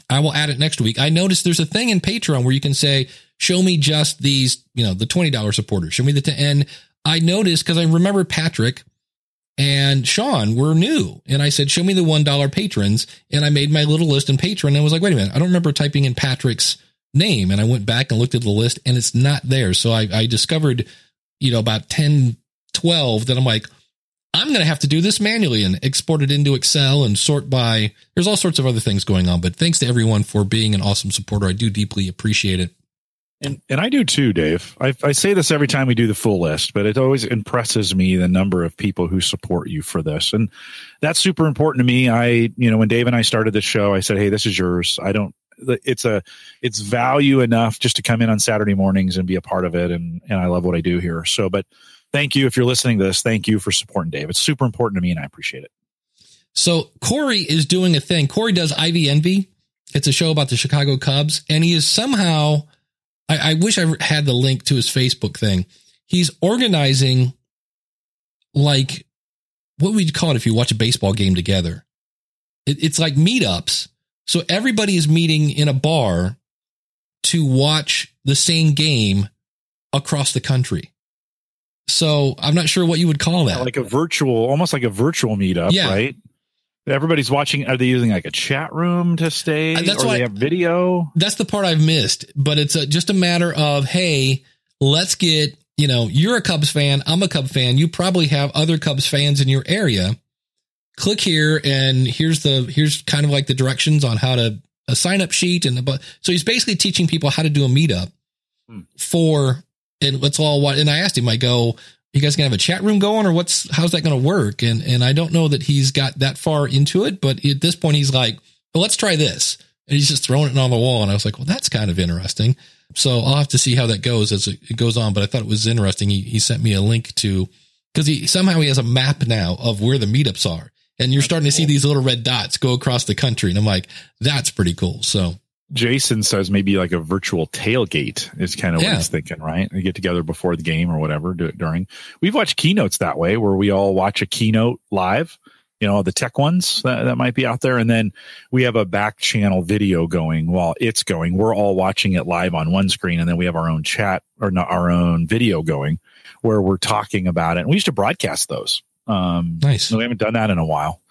I will add it next week. I noticed there's a thing in Patreon where you can say, show me just these, you know, the $20 supporters. Show me the, t-. and I noticed because I remember Patrick and Sean were new. And I said, show me the $1 patrons. And I made my little list in Patreon and I was like, wait a minute, I don't remember typing in Patrick's name. And I went back and looked at the list and it's not there. So I, I discovered, you know, about 10, 12 that I'm like, I'm going to have to do this manually and export it into Excel and sort by. There's all sorts of other things going on, but thanks to everyone for being an awesome supporter. I do deeply appreciate it. And and I do too, Dave. I, I say this every time we do the full list, but it always impresses me the number of people who support you for this, and that's super important to me. I, you know, when Dave and I started the show, I said, "Hey, this is yours. I don't it's a it's value enough just to come in on Saturday mornings and be a part of it. And and I love what I do here. So, but thank you if you're listening to this. Thank you for supporting Dave. It's super important to me, and I appreciate it. So Corey is doing a thing. Corey does Ivy Envy. It's a show about the Chicago Cubs, and he is somehow. I, I wish I had the link to his Facebook thing. He's organizing like what would you call it if you watch a baseball game together? It, it's like meetups. So everybody is meeting in a bar to watch the same game across the country. So I'm not sure what you would call that. Like a virtual, almost like a virtual meetup, Yeah. right? Everybody's watching. Are they using like a chat room to stay? That's or why- they have video. That's the part I've missed, but it's a, just a matter of, hey, let's get, you know, you're a Cubs fan. I'm a Cubs fan. You probably have other Cubs fans in your area. Click here and here's the, here's kind of like the directions on how to a sign up sheet. And but so he's basically teaching people how to do a meetup Hmm. for, and let's all what, and I asked him, I go, you guys gonna have a chat room going or what's, how's that going to work? And, and I don't know that he's got that far into it, but at this point he's like, well, let's try this. And he's just throwing it on the wall. And I was like, well, that's kind of interesting. So I'll have to see how that goes as it, goes on. But I thought it was interesting. He, he sent me a link to, cause he somehow he has a map now of where the meetups are. And you're starting to see these little red dots go across the country. And I'm like, that's pretty cool. So Jason says maybe like a virtual tailgate is kind of Yeah. what he's thinking, right? We get together before the game or whatever, do it during. We've watched keynotes that way where we all watch a keynote live, you know, the tech ones that, that might be out there. And then we have a back channel video going while it's going. We're all watching it live on one screen. And then we have our own chat or not our own video going where we're talking about it. And we used to broadcast those. Um, nice. we haven't done that in a while.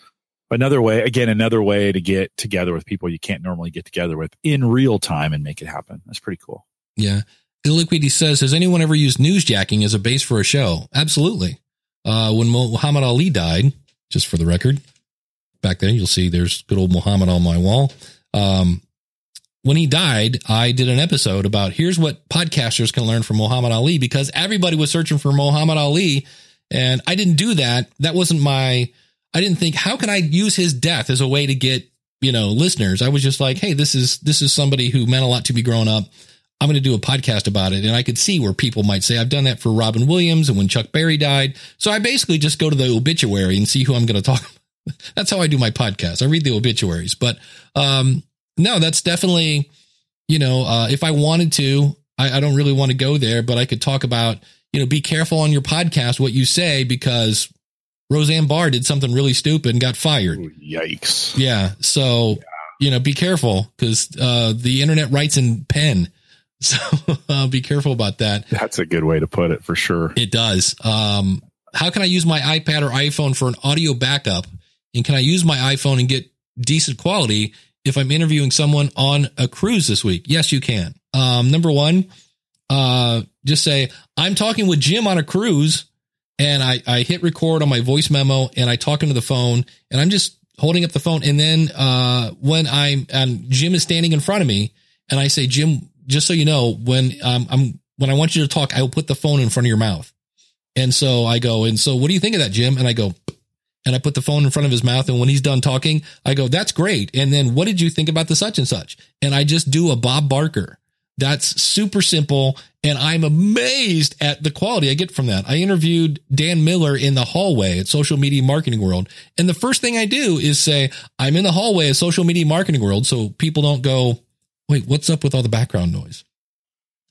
Another way, again, another way to get together with people you can't normally get together with in real time and make it happen. That's pretty cool. Yeah. Illiquidity says, has anyone ever used newsjacking as a base for a show? Absolutely. Uh, when Muhammad Ali died, just for the record, back then you'll see there's good old Muhammad on my wall. Um, when he died, I did an episode about here's what podcasters can learn from Muhammad Ali because everybody was searching for Muhammad Ali. And I didn't do that. That wasn't my, I didn't think, how can I use his death as a way to get, you know, listeners? I was just like, Hey, this is, this is somebody who meant a lot to me growing up. I'm going to do a podcast about it. And I could see where people might say, I've done that for Robin Williams and when Chuck Berry died. So I basically just go to the obituary and see who I'm going to talk. About. that's how I do my podcast. I read the obituaries, but, um, no, that's definitely, you know, uh, if I wanted to, I, I don't really want to go there, but I could talk about, you know, be careful on your podcast what you say because Roseanne Barr did something really stupid and got fired. Yikes. Yeah. So, you know, be careful because uh, the internet writes in pen. So uh, be careful about that. That's a good way to put it for sure. It does. Um, how can I use my iPad or iPhone for an audio backup? And can I use my iPhone and get decent quality if I'm interviewing someone on a cruise this week? Yes, you can. Um, number one, uh, just say, I'm talking with Jim on a cruise and I, I hit record on my voice memo and I talk into the phone and I'm just holding up the phone. And then, uh, when I'm, Jim is standing in front of me and I say, Jim, just so you know, when, um, I'm, when I want you to talk, I will put the phone in front of your mouth. And so I go, and so what do you think of that, Jim? And I go, and I put the phone in front of his mouth. And when he's done talking, I go, that's great. And then what did you think about the such and such? And I just do a Bob Barker. That's super simple. And I'm amazed at the quality I get from that. I interviewed Dan Miller in the hallway at Social Media Marketing World. And the first thing I do is say, I'm in the hallway at Social Media Marketing World. So people don't go, wait, what's up with all the background noise?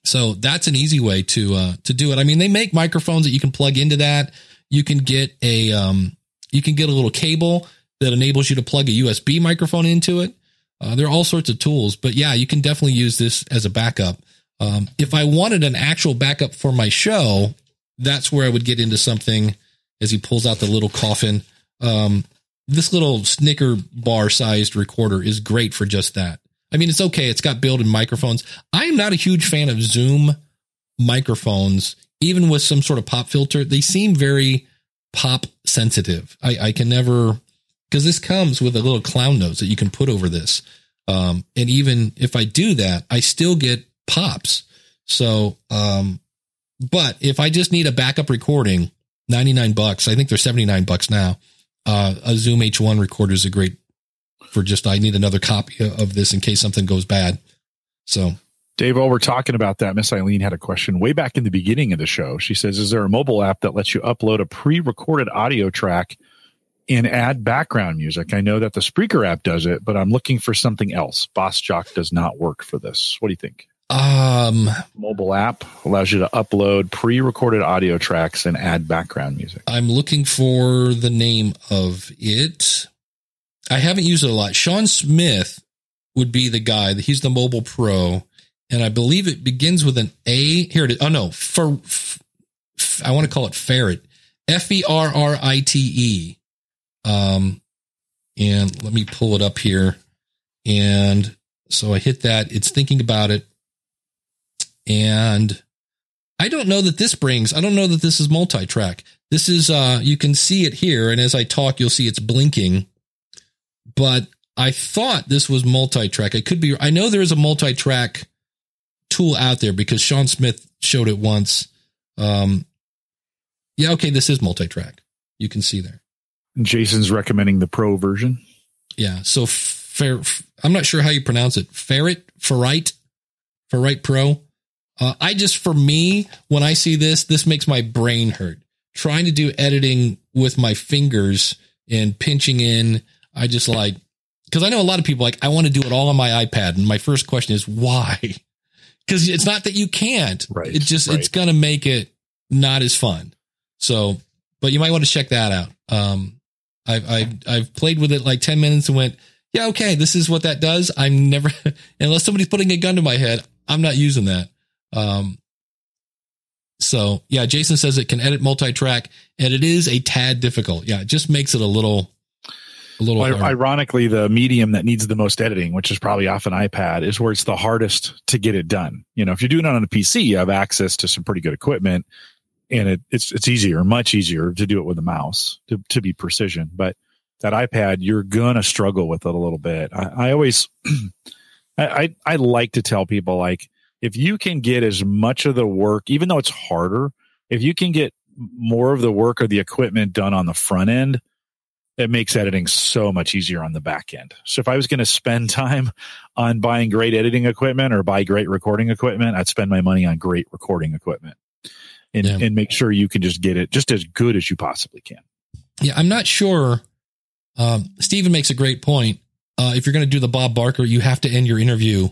So that's an easy way to, uh, to do it. I mean, they make microphones that you can plug into that. You can get a, um, you can get a little cable that enables you to plug a USB microphone into it. Uh, there are all sorts of tools, but yeah, you can definitely use this as a backup. Um, if I wanted an actual backup for my show, that's where I would get into something as he pulls out the little coffin. Um, this little Snicker bar sized recorder is great for just that. I mean, it's okay. It's got built in microphones. I am not a huge fan of Zoom microphones, even with some sort of pop filter. They seem very pop sensitive. I, I can never, because this comes with a little clown nose that you can put over this. Um, and even if I do that, I still get pops. So, um, but if I just need a backup recording, 99 bucks, I think they're 79 bucks now. Uh, a Zoom H1 recorder is a great for just I need another copy of this in case something goes bad. So Dave, while we're talking about that, Miss Eileen had a question way back in the beginning of the show. She says, Is there a mobile app that lets you upload a pre recorded audio track and add background music? I know that the Spreaker app does it, but I'm looking for something else. Boss Jock does not work for this. What do you think? Um, mobile app allows you to upload pre-recorded audio tracks and add background music. I'm looking for the name of it. I haven't used it a lot. Sean Smith would be the guy. He's the mobile pro, and I believe it begins with an A. Here it is. Oh no, for I want to call it Ferret. F E R R I T E. Um, and let me pull it up here. And so I hit that. It's thinking about it. And I don't know that this brings, I don't know that this is multi-track. This is, uh, you can see it here. And as I talk, you'll see it's blinking, but I thought this was multi-track. I could be, I know there is a multi-track tool out there because Sean Smith showed it once. Um, yeah, okay, this is multi-track. You can see there. Jason's recommending the pro version. Yeah. So fair, I'm not sure how you pronounce it. Ferret, Ferrite, Ferrite Pro. Uh, I just, for me, when I see this, this makes my brain hurt. Trying to do editing with my fingers and pinching in, I just like, because I know a lot of people like, I want to do it all on my iPad. And my first question is, why? Because it's not that you can't. Right. It just, right. it's going to make it not as fun. So, but you might want to check that out. Um, I've, I've, I've played with it like 10 minutes and went, yeah, okay, this is what that does. I'm never, unless somebody's putting a gun to my head, I'm not using that. Um, so yeah, Jason says it can edit multi-track and it is a tad difficult. Yeah. It just makes it a little, a little well, ironically, the medium that needs the most editing, which is probably off an iPad, is where it's the hardest to get it done. You know, if you're doing it on a PC, you have access to some pretty good equipment and it, it's, it's easier, much easier to do it with a mouse to, to be precision. But that iPad, you're to struggle with it a little bit. I, I always, I, I, I like to tell people like, if you can get as much of the work, even though it's harder, if you can get more of the work or the equipment done on the front end, it makes editing so much easier on the back end. So if I was going to spend time on buying great editing equipment or buy great recording equipment, I'd spend my money on great recording equipment and, Yeah. and make sure you can just get it just as good as you possibly can. Yeah, I'm not sure. Um, Steven makes a great point. Uh, if you're going to do the Bob Barker, you have to end your interview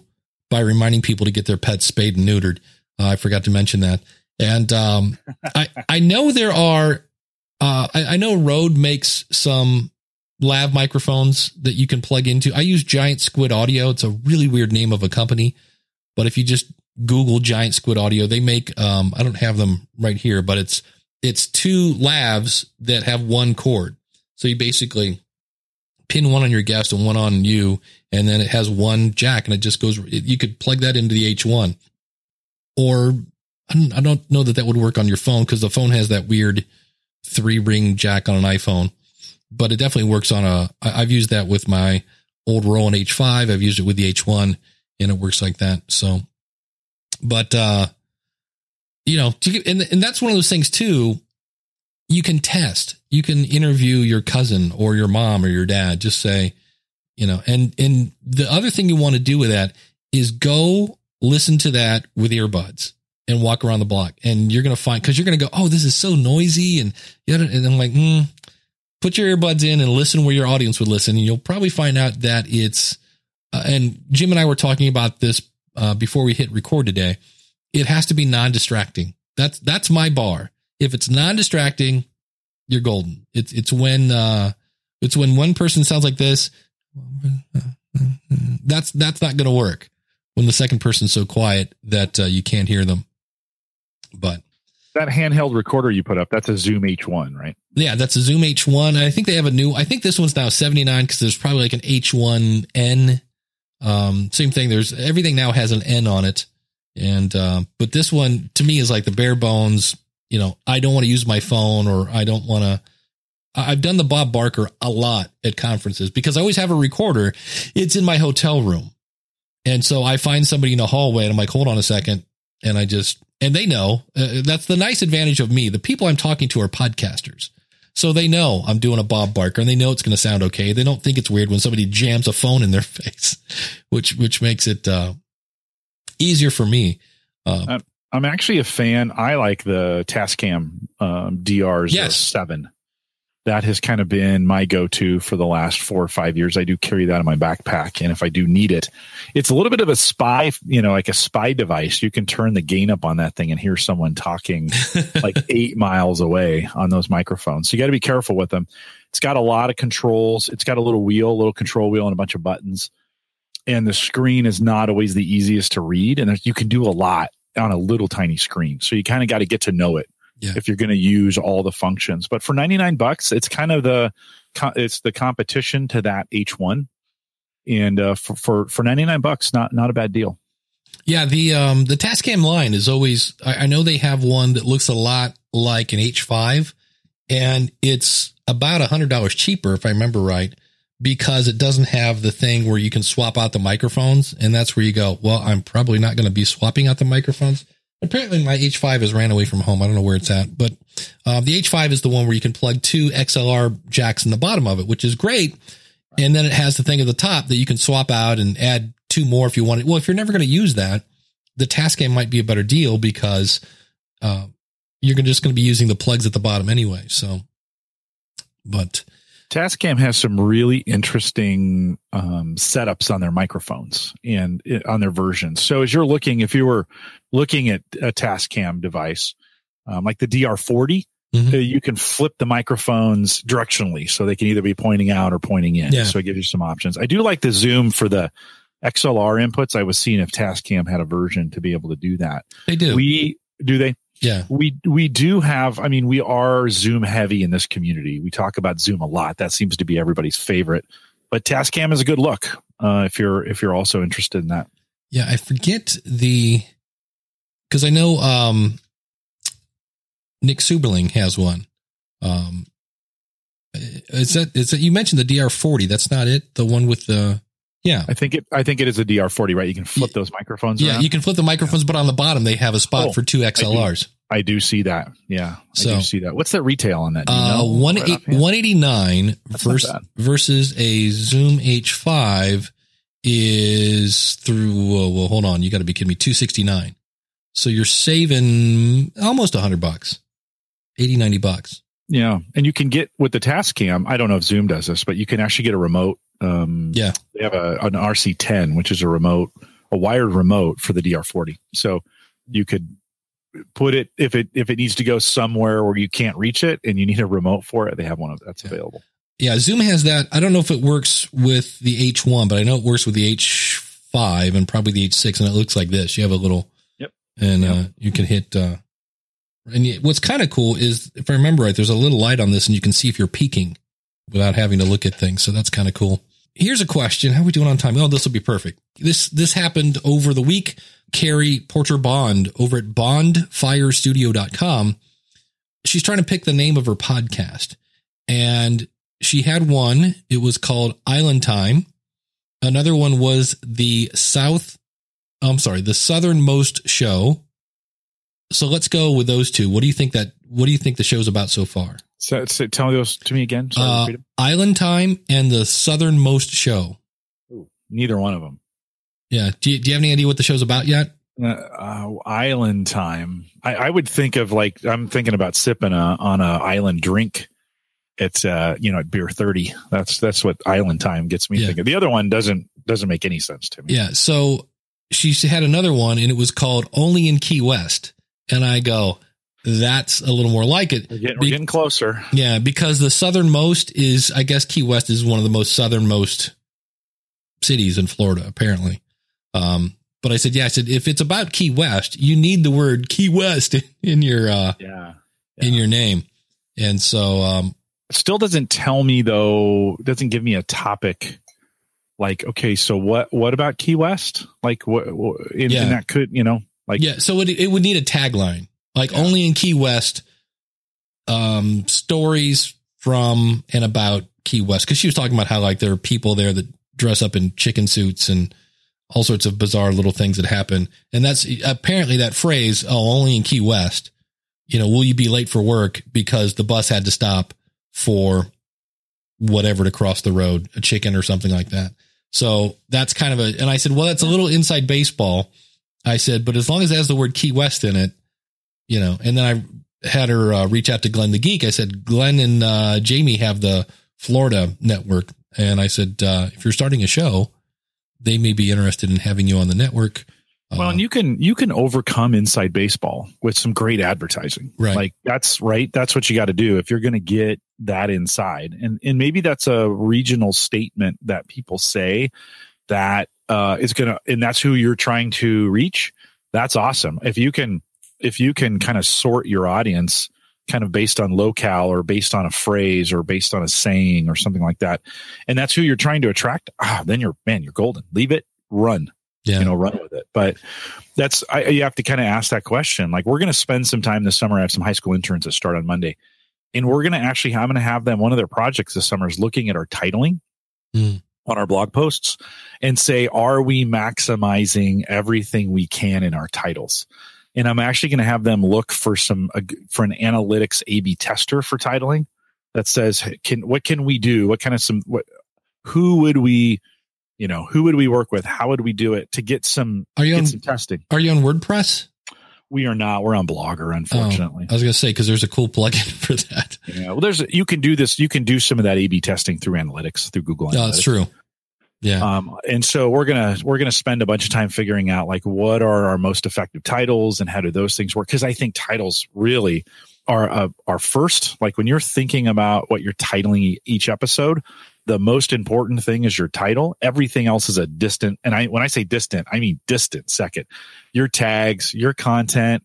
by reminding people to get their pets spayed and neutered. Uh, I forgot to mention that. And um, I I know there are. Uh, I, I know Rode makes some lav microphones that you can plug into. I use Giant Squid Audio. It's a really weird name of a company, but if you just Google Giant Squid Audio, they make. Um, I don't have them right here, but it's it's two lavs that have one cord. So you basically pin one on your guest and one on you, and then it has one jack, and it just goes. It, you could plug that into the H1, or I don't, I don't know that that would work on your phone because the phone has that weird three ring jack on an iPhone, but it definitely works on a. I, I've used that with my old Roland H5. I've used it with the H1, and it works like that. So, but uh, you know, and and that's one of those things too. You can test. You can interview your cousin or your mom or your dad. Just say, you know, and and the other thing you want to do with that is go listen to that with earbuds and walk around the block, and you're gonna find because you're gonna go, oh, this is so noisy, and and I'm like, mm, put your earbuds in and listen where your audience would listen, and you'll probably find out that it's. Uh, and Jim and I were talking about this uh, before we hit record today. It has to be non-distracting. That's that's my bar. If it's non-distracting, you're golden. It's it's when uh, it's when one person sounds like this. That's that's not going to work. When the second person's so quiet that uh, you can't hear them. But That handheld recorder you put up, that's a Zoom H1, right? yeah, that's a Zoom H1. I think they have a new. I think this one's now 79 because there's probably like an H1N. Um, same thing. There's everything now has an N on it, and uh, but this one to me is like the bare bones. You know, I don't want to use my phone or I don't want to. I've done the Bob Barker a lot at conferences because I always have a recorder. It's in my hotel room. And so I find somebody in a hallway and I'm like, hold on a second. And I just, and they know uh, that's the nice advantage of me. The people I'm talking to are podcasters. So they know I'm doing a Bob Barker and they know it's going to sound okay. They don't think it's weird when somebody jams a phone in their face, which, which makes it, uh, easier for me. Uh, I'm actually a fan. I like the Tascam um, DRs Yes. seven. That has kind of been my go-to for the last four or five years. I do carry that in my backpack, and if I do need it, it's a little bit of a spy, you know, like a spy device. You can turn the gain up on that thing and hear someone talking like eight miles away on those microphones. So you got to be careful with them. It's got a lot of controls. It's got a little wheel, a little control wheel, and a bunch of buttons. And the screen is not always the easiest to read, and you can do a lot on a little tiny screen. So you kind of got to get to know it Yeah. if you're going to use all the functions. But for 99 bucks, it's kind of the it's the competition to that H1. And uh, for, for for 99 bucks, not not a bad deal. Yeah, the um the Tascam line is always I, I know they have one that looks a lot like an H5 and it's about a hundred dollars cheaper if I remember right, because it doesn't have the thing where you can swap out the microphones, and that's where you go, Well, I'm probably not going to be swapping out the microphones. Apparently my H5 has ran away from home. I don't know where it's at, but um, the H5 is the one where you can plug two XLR jacks in the bottom of it, which is great. And then it has the thing at the top that you can swap out and add two more if you want it. Well, if you're never going to use that, the Tascam might be a better deal because uh, you're just going to be using the plugs at the bottom anyway. So, but Tascam has some really interesting um, setups on their microphones and uh, on their versions. So as you're looking, if you were looking at a Tascam device um, like the DR40, Mhm. uh, you can flip the microphones directionally, so they can either be pointing out or pointing in. Yeah. So it gives you some options. I do like the zoom for the XLR inputs. I was seeing if Tascam had a version to be able to do that. they do. We do they yeah. we we do have i mean we are zoom heavy in this community we talk about zoom a lot that seems to be everybody's favorite but tascam is a good look uh, if you're if you're also interested in that Yeah, I forget the because I know um Nick Seuberling has one. Um is that is that you mentioned the DR40? That's not it. The one with the yeah. i think it i think it is a dr40 right you can flip those microphones Yeah, around. you can flip the microphones, but on the bottom they have a spot Oh, for two XLRs. i do see that yeah so, i do see that what's that retail on that Do you Uh, know one right eight, 189 That's versus, versus a Zoom H5 is through, well, well hold on. You got to be kidding me. 269. So you're saving almost a hundred bucks, 80, 90 bucks. yeah and you can get with the Tascam. i don't know if zoom does this but you can actually get a remote um Yeah. they have a an RC10, which is a remote, a wired remote for the DR40. So you could put it if it if it needs to go somewhere where you can't reach it and you need a remote for it. They have one of that's Yeah. available. Yeah. Zoom has that. I don't know if it works with the H1, but I know it works with the H5 and probably the H6. And it looks like this. You have a little, Yep. and, uh, you can hit, uh, and what's kind of cool is if I remember right, there's a little light on this and you can see if you're peeking without having to look at things. So that's kind of cool. Here's a question. How are we doing on time? Oh, this will be perfect. This, this happened over the week. Carrie Porter Bond over at bondfirestudio.com. She's trying to pick the name of her podcast and she had one. It was called Island Time. Another one was the South, I'm sorry, the Southernmost Show. So let's go with those two. What do you think that, what do you think the show's about so far? So, so tell those to me again. Sorry, Uh. Island Time and the Southernmost Show. Ooh, neither one of them. Yeah. Do you, do you have any idea what the show's about yet? Uh, uh, island time. I, I would think of like I'm thinking about sipping a, on a island drink. It's uh you know at beer thirty. That's that's what island time gets me Yeah. thinking. The other one doesn't doesn't make any sense to me. Yeah. So she had another one and it was called Only in Key West. And I go, that's a little more like it. We're getting, we're getting closer. Yeah, because the southernmost is, I guess, Key West is one of the most southernmost cities in Florida, apparently. Um, but I said, yeah, I said if it's about Key West, you need the word Key West in your uh, Yeah. in your name, and so um, still doesn't tell me though doesn't give me a topic like okay so what what about key west like what, what and, Yeah. and that could you know like yeah, so it it would need a tagline like Yeah. only in Key West, um, stories from and about Key West because she was talking about how like there are people there that dress up in chicken suits and all sorts of bizarre little things that happen. And that's apparently that phrase, oh, only in Key West, you know, will you be late for work because the bus had to stop for whatever to cross the road, a chicken or something like that. So that's kind of a, and I said, well, that's a little inside baseball. I said, but as long as it has the word Key West in it, you know, and then I had her uh, reach out to Glenn the Geek. I said, Glenn and uh, Jamie have the Florida network. And I said, uh, if you're starting a show, they may be interested in having you on the network. Well, and you can you can overcome inside baseball with some great advertising. Right. Like that's right. That's what you got to do if you're going to get that inside. And and maybe that's a regional statement that people say that uh is going to and that's who you're trying to reach. That's awesome. If you can if you can kind of sort your audience kind of based on locale or based on a phrase or based on a saying or something like that and that's who you're trying to attract ah then you're man you're golden leave it run yeah. you know run with it but that's I, you have to kind of ask that question like we're going to spend some time this summer i have some high school interns that start on monday and we're going to actually i'm going to have them one of their projects this summer is looking at our titling Mm. on our blog posts and say are we maximizing everything we can in our titles and i'm actually going to have them look for some uh, for an analytics a b tester for titling that says can what can we do what kind of some what who would we you know who would we work with how would we do it to get some Are you get on, some testing are you on WordPress? we are not we're on blogger unfortunately I was going to say, because there's a cool plugin for that. yeah well there's you can do this you can do some of that a b testing through analytics through google No, analytics that's true. Yeah. Um, and so we're gonna we're gonna spend a bunch of time figuring out like what are our most effective titles and how do those things work? Because I think titles really are uh, are first. Like when you're thinking about what you're titling each episode, the most important thing is your title. Everything else is a distant. And I when I say distant, I mean distant second. Your tags, your content.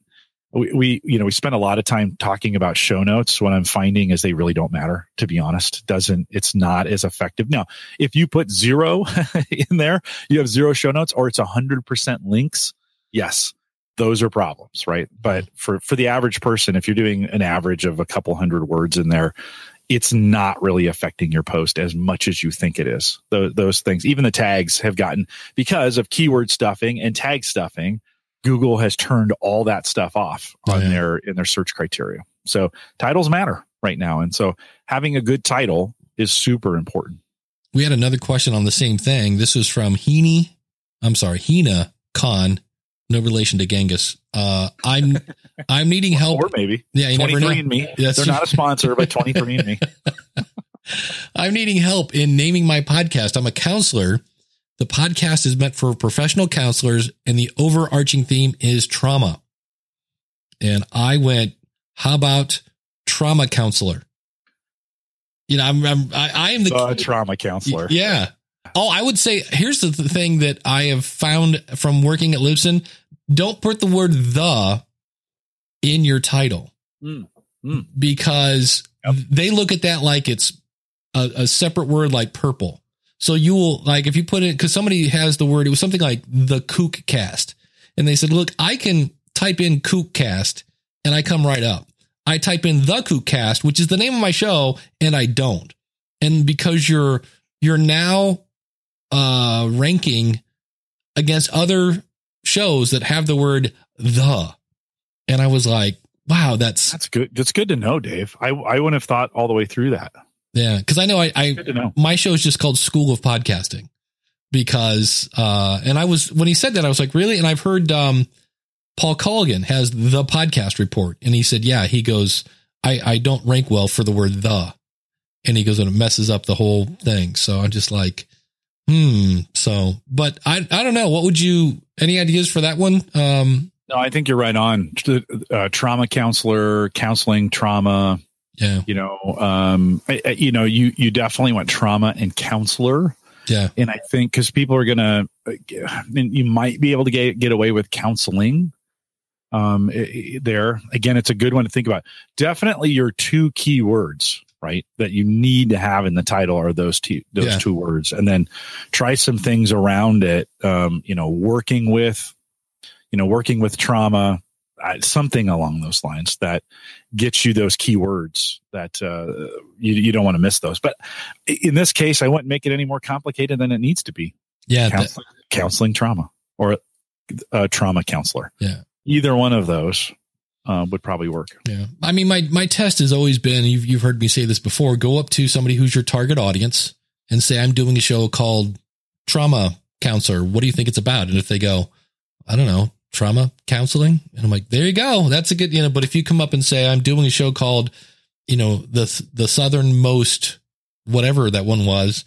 We, we you know we spend a lot of time talking about show notes what i'm finding is they really don't matter to be honest doesn't it's not as effective now if you put zero in there, you have zero show notes or it's a hundred percent links. Yes, those are problems, right? But for, for the average person, if you're doing an average of a couple hundred words in there, it's not really affecting your post as much as you think it is. Those, those things, even the tags have gotten because of keyword stuffing and tag stuffing. Google has turned all that stuff off on yeah. their in their search criteria. So titles matter right now, and so having a good title is super important. we had another question on the same thing. This was from Heaney. I'm sorry, Hina Khan. No relation to Genghis. Uh, I'm I'm needing help. Or maybe Yeah, you never 23 know. and me. That's They're not a sponsor, but 23 and me. I'm needing help in naming my podcast. I'm a counselor. The podcast is meant for professional counselors, and the overarching theme is trauma. And I went, "How about trauma counselor?" You know, I'm, I'm I, I am the The trauma counselor. Yeah. Oh, I would say here's the thing that I have found from working at Libsyn. Don't put the word the in your title Mm, mm. because Yep. they look at that like it's a, a separate word like purple. So you will like if you put it because somebody has the word, it was something like the kook cast. And they said, look, I can type in kook cast and I come right up. I type in the kook cast, which is the name of my show, and I don't. And because you're you're now uh ranking against other shows that have the word the. And I was like, wow, that's That's good. That's good to know, Dave. I, I wouldn't have thought all the way through that. Yeah, because I know I, I know. my show is just called School of Podcasting because uh and I was when he said that I was like really and I've heard um Paul Colligan has the podcast report and he said yeah he goes I I don't rank well for the word the and he goes and it messes up the whole thing so I'm just like hmm so but I I don't know what would you any ideas for that one um No, I think you're right on. Uh, trauma counselor, counseling trauma. Yeah You know, um, I, I- you know, you you definitely want trauma and counselor. yeah And I think because people are gonna, and you might be able to get get away with counseling. Um, i- i- there again, it's a good one to think about. Definitely, your two key words, right, that you need to have in the title are those two those Yeah. two words, and then try some things around it. Um, you know, working with, you know, working with trauma, uh, something along those lines that gets you those keywords that uh, you, you don't want to miss those. But in this case, I wouldn't make it any more complicated than it needs to be. yeah that- Counseling, counseling trauma or a trauma counselor. Yeah. Either one of those uh, would probably work. Yeah. I mean, my, my test has always been, you've, you've heard me say this before, go up to somebody who's your target audience and say, I'm doing a show called trauma counselor. What do you think it's about? And if they go, I don't know, trauma counseling. And I'm like, there you go. That's a good, you know, but if you come up and say, I'm doing a show called, you know, the, the southernmost, whatever that one was.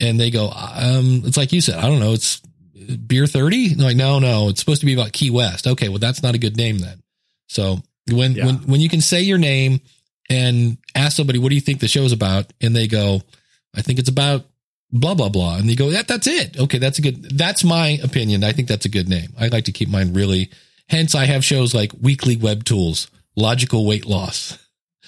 And they go, um, it's like you said, I don't know. It's beer 30. Like, no, no, it's supposed to be about Key West. Okay. Well, that's not a good name then. So when, Yeah. when, when you can say your name and ask somebody, what do you think the show's about? And they go, I think it's about blah, blah, blah. And they go, that, that's it. Okay. That's a good, that's my opinion. I think that's a good name. I like to keep mine really, hence I have shows like weekly web tools, logical weight loss,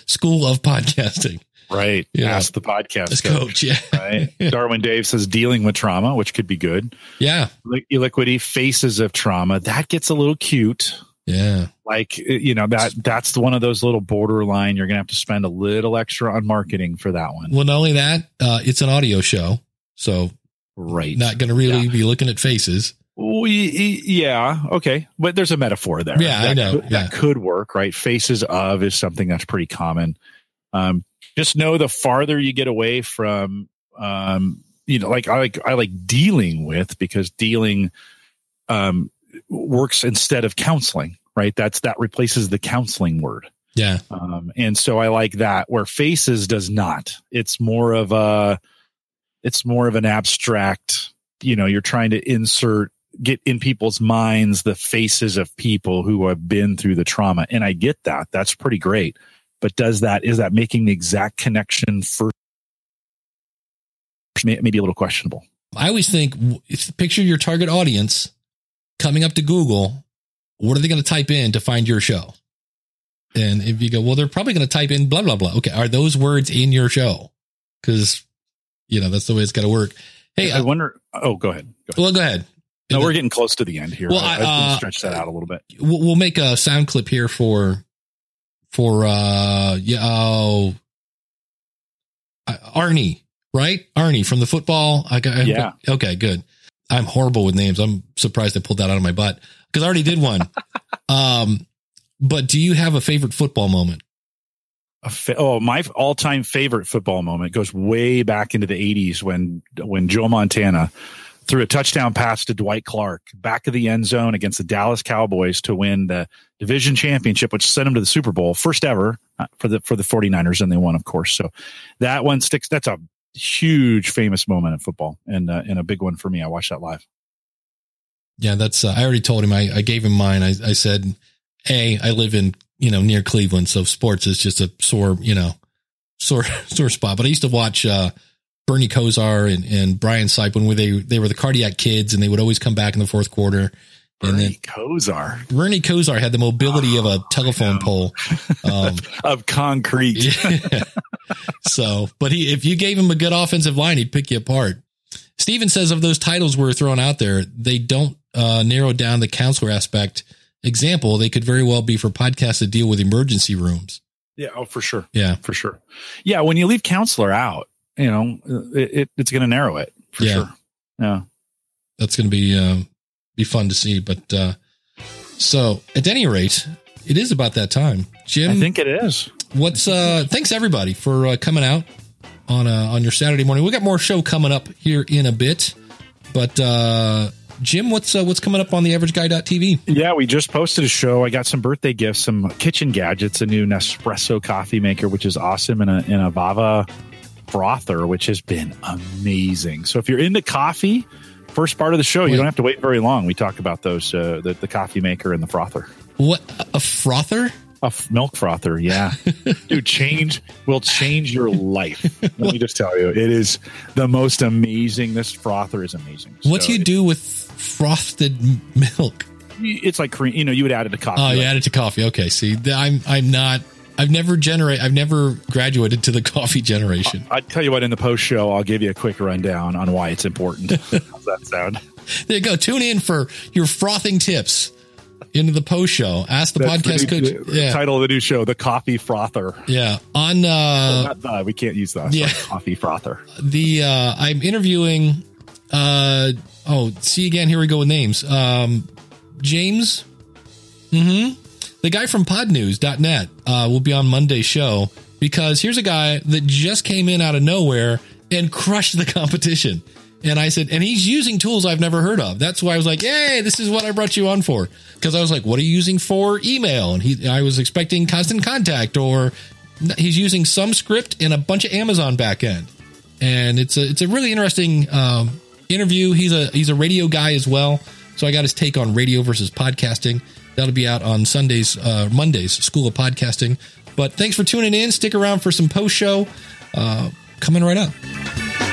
school of podcasting. Right. Yeah. Ask the podcast coach. coach. Yeah. Right. Darwin Dave says dealing with trauma, which could be good. Yeah. Li- Liquidy faces of trauma. That gets a little cute. Yeah. Like you know that that's one of those little borderline. You're gonna have to spend a little extra on marketing for that one. Well, not only that, uh, it's an audio show. So Right. not going to really Yeah. be looking at faces. We, yeah, okay, but there's a metaphor there. Yeah, I know, could- yeah. that could work, right? Faces of is something that's pretty common. Um, just know the farther you get away from, um, you know, like I like I like dealing with because dealing um, works instead of counseling, right? That's that replaces the counseling word. Yeah. Um, and so I like that where faces does not. It's more of a, it's more of an abstract, you know, you're trying to insert, get in people's minds the faces of people who have been through the trauma. And I get that. That's pretty great. But does that, is that making the exact connection first? May- Maybe a little questionable. I always think if picture your target audience coming up to Google, what are they going to type in to find your show? And if you go, well, they're probably going to type in blah, blah, blah. Okay. Are those words in your show? Cause you know, that's the way it's got to work. Hey, I uh, wonder. Oh, go ahead. Go ahead. well, go ahead. No, we're getting close to the end here. Well, I, I- I uh, stretch that out a little bit. we'll, we'll make a sound clip here for for uh yeah oh uh, Arnie right Arnie from the football I got Yeah. okay good I'm horrible with names I'm surprised I pulled that out of my butt because I already did one um but do you have a favorite football moment fa- oh, my all-time favorite football moment goes way back into the '80s when when Joe Montana threw a touchdown pass to Dwight Clark back of the end zone against the Dallas Cowboys to win the division championship, which sent him to the Super Bowl, first ever uh, for the for the 49ers, and they won, of course. So that one sticks. That's a huge, famous moment in football, and uh, and a big one for me. I watched that live. yeah that's uh, I already told him I, I gave him mine I, I said a I live in you know near Cleveland so sports is just a sore you know sore sore spot but I used to watch uh Bernie Kosar and, and Brian Sipe when they they were the cardiac kids and they would always come back in the fourth quarter. And Bernie then Kosar Bernie Kosar had the mobility of a telephone pole. Um, of concrete. yeah. So, but he if you gave him a good offensive line, he'd pick you apart. Steven says of those titles we're throwing out there, they don't uh, narrow down the counselor aspect. Example, they could very well be for podcasts that deal with emergency rooms. Yeah, oh, for sure. Yeah. for sure. Yeah, when you leave counselor out, you know, it, it it's going to narrow it for Yeah. sure. Yeah. that's going to be uh, be fun to see. But uh, so at any rate, it is about that time. Jim, I think it is. what's uh? Thanks everybody for uh, coming out on uh, on your Saturday morning. We got more show coming up here in a bit, but uh, Jim, what's uh, what's coming up on the AverageGuy.tv? Yeah, we just posted a show. I got some birthday gifts, some kitchen gadgets, a new Nespresso coffee maker, which is awesome, and a, and a Vava frother, which has been amazing. So if you're into coffee, first part of the show, you don't have to wait very long. We talk about those, uh, the, the coffee maker and the frother. What a frother? A f- milk frother, yeah, dude, change will change your life. Let me just tell you, it is the most amazing. This frother is amazing. What So do you do with frosted milk? It's like cream. You know, you would add it to coffee. Oh, you like- add it to coffee. Okay, see, I'm I'm not. I've never generate. I've never graduated to the coffee generation. I'd tell you what in the post show, I'll give you a quick rundown on why it's important. How's that sound? There you go. Tune in for your frothing tips into the post show. Ask the That's podcast the new- coach. the Yeah, Title of the new show, The Coffee Frother. yeah. On uh, Not the, we can't use that. yeah. Yeah. Coffee Frother. the uh, I'm interviewing. Uh oh, see again. Here we go with names. Um, James. Hmm. the guy from podnews.net uh, will be on Monday's show because here's a guy that just came in out of nowhere and crushed the competition. And I said, and he's using tools I've never heard of. That's why I was like, hey, this is what I brought you on for. Because I was like, what are you using for email? And he, I was expecting constant contact, or he's using some script in a bunch of Amazon backend. And it's a it's a really interesting um, interview. He's a he's a radio guy as well, so I got his take on radio versus podcasting. That'll be out on Sundays, uh, Mondays, School of Podcasting. But thanks for tuning in. Stick around for some post show uh, coming right up.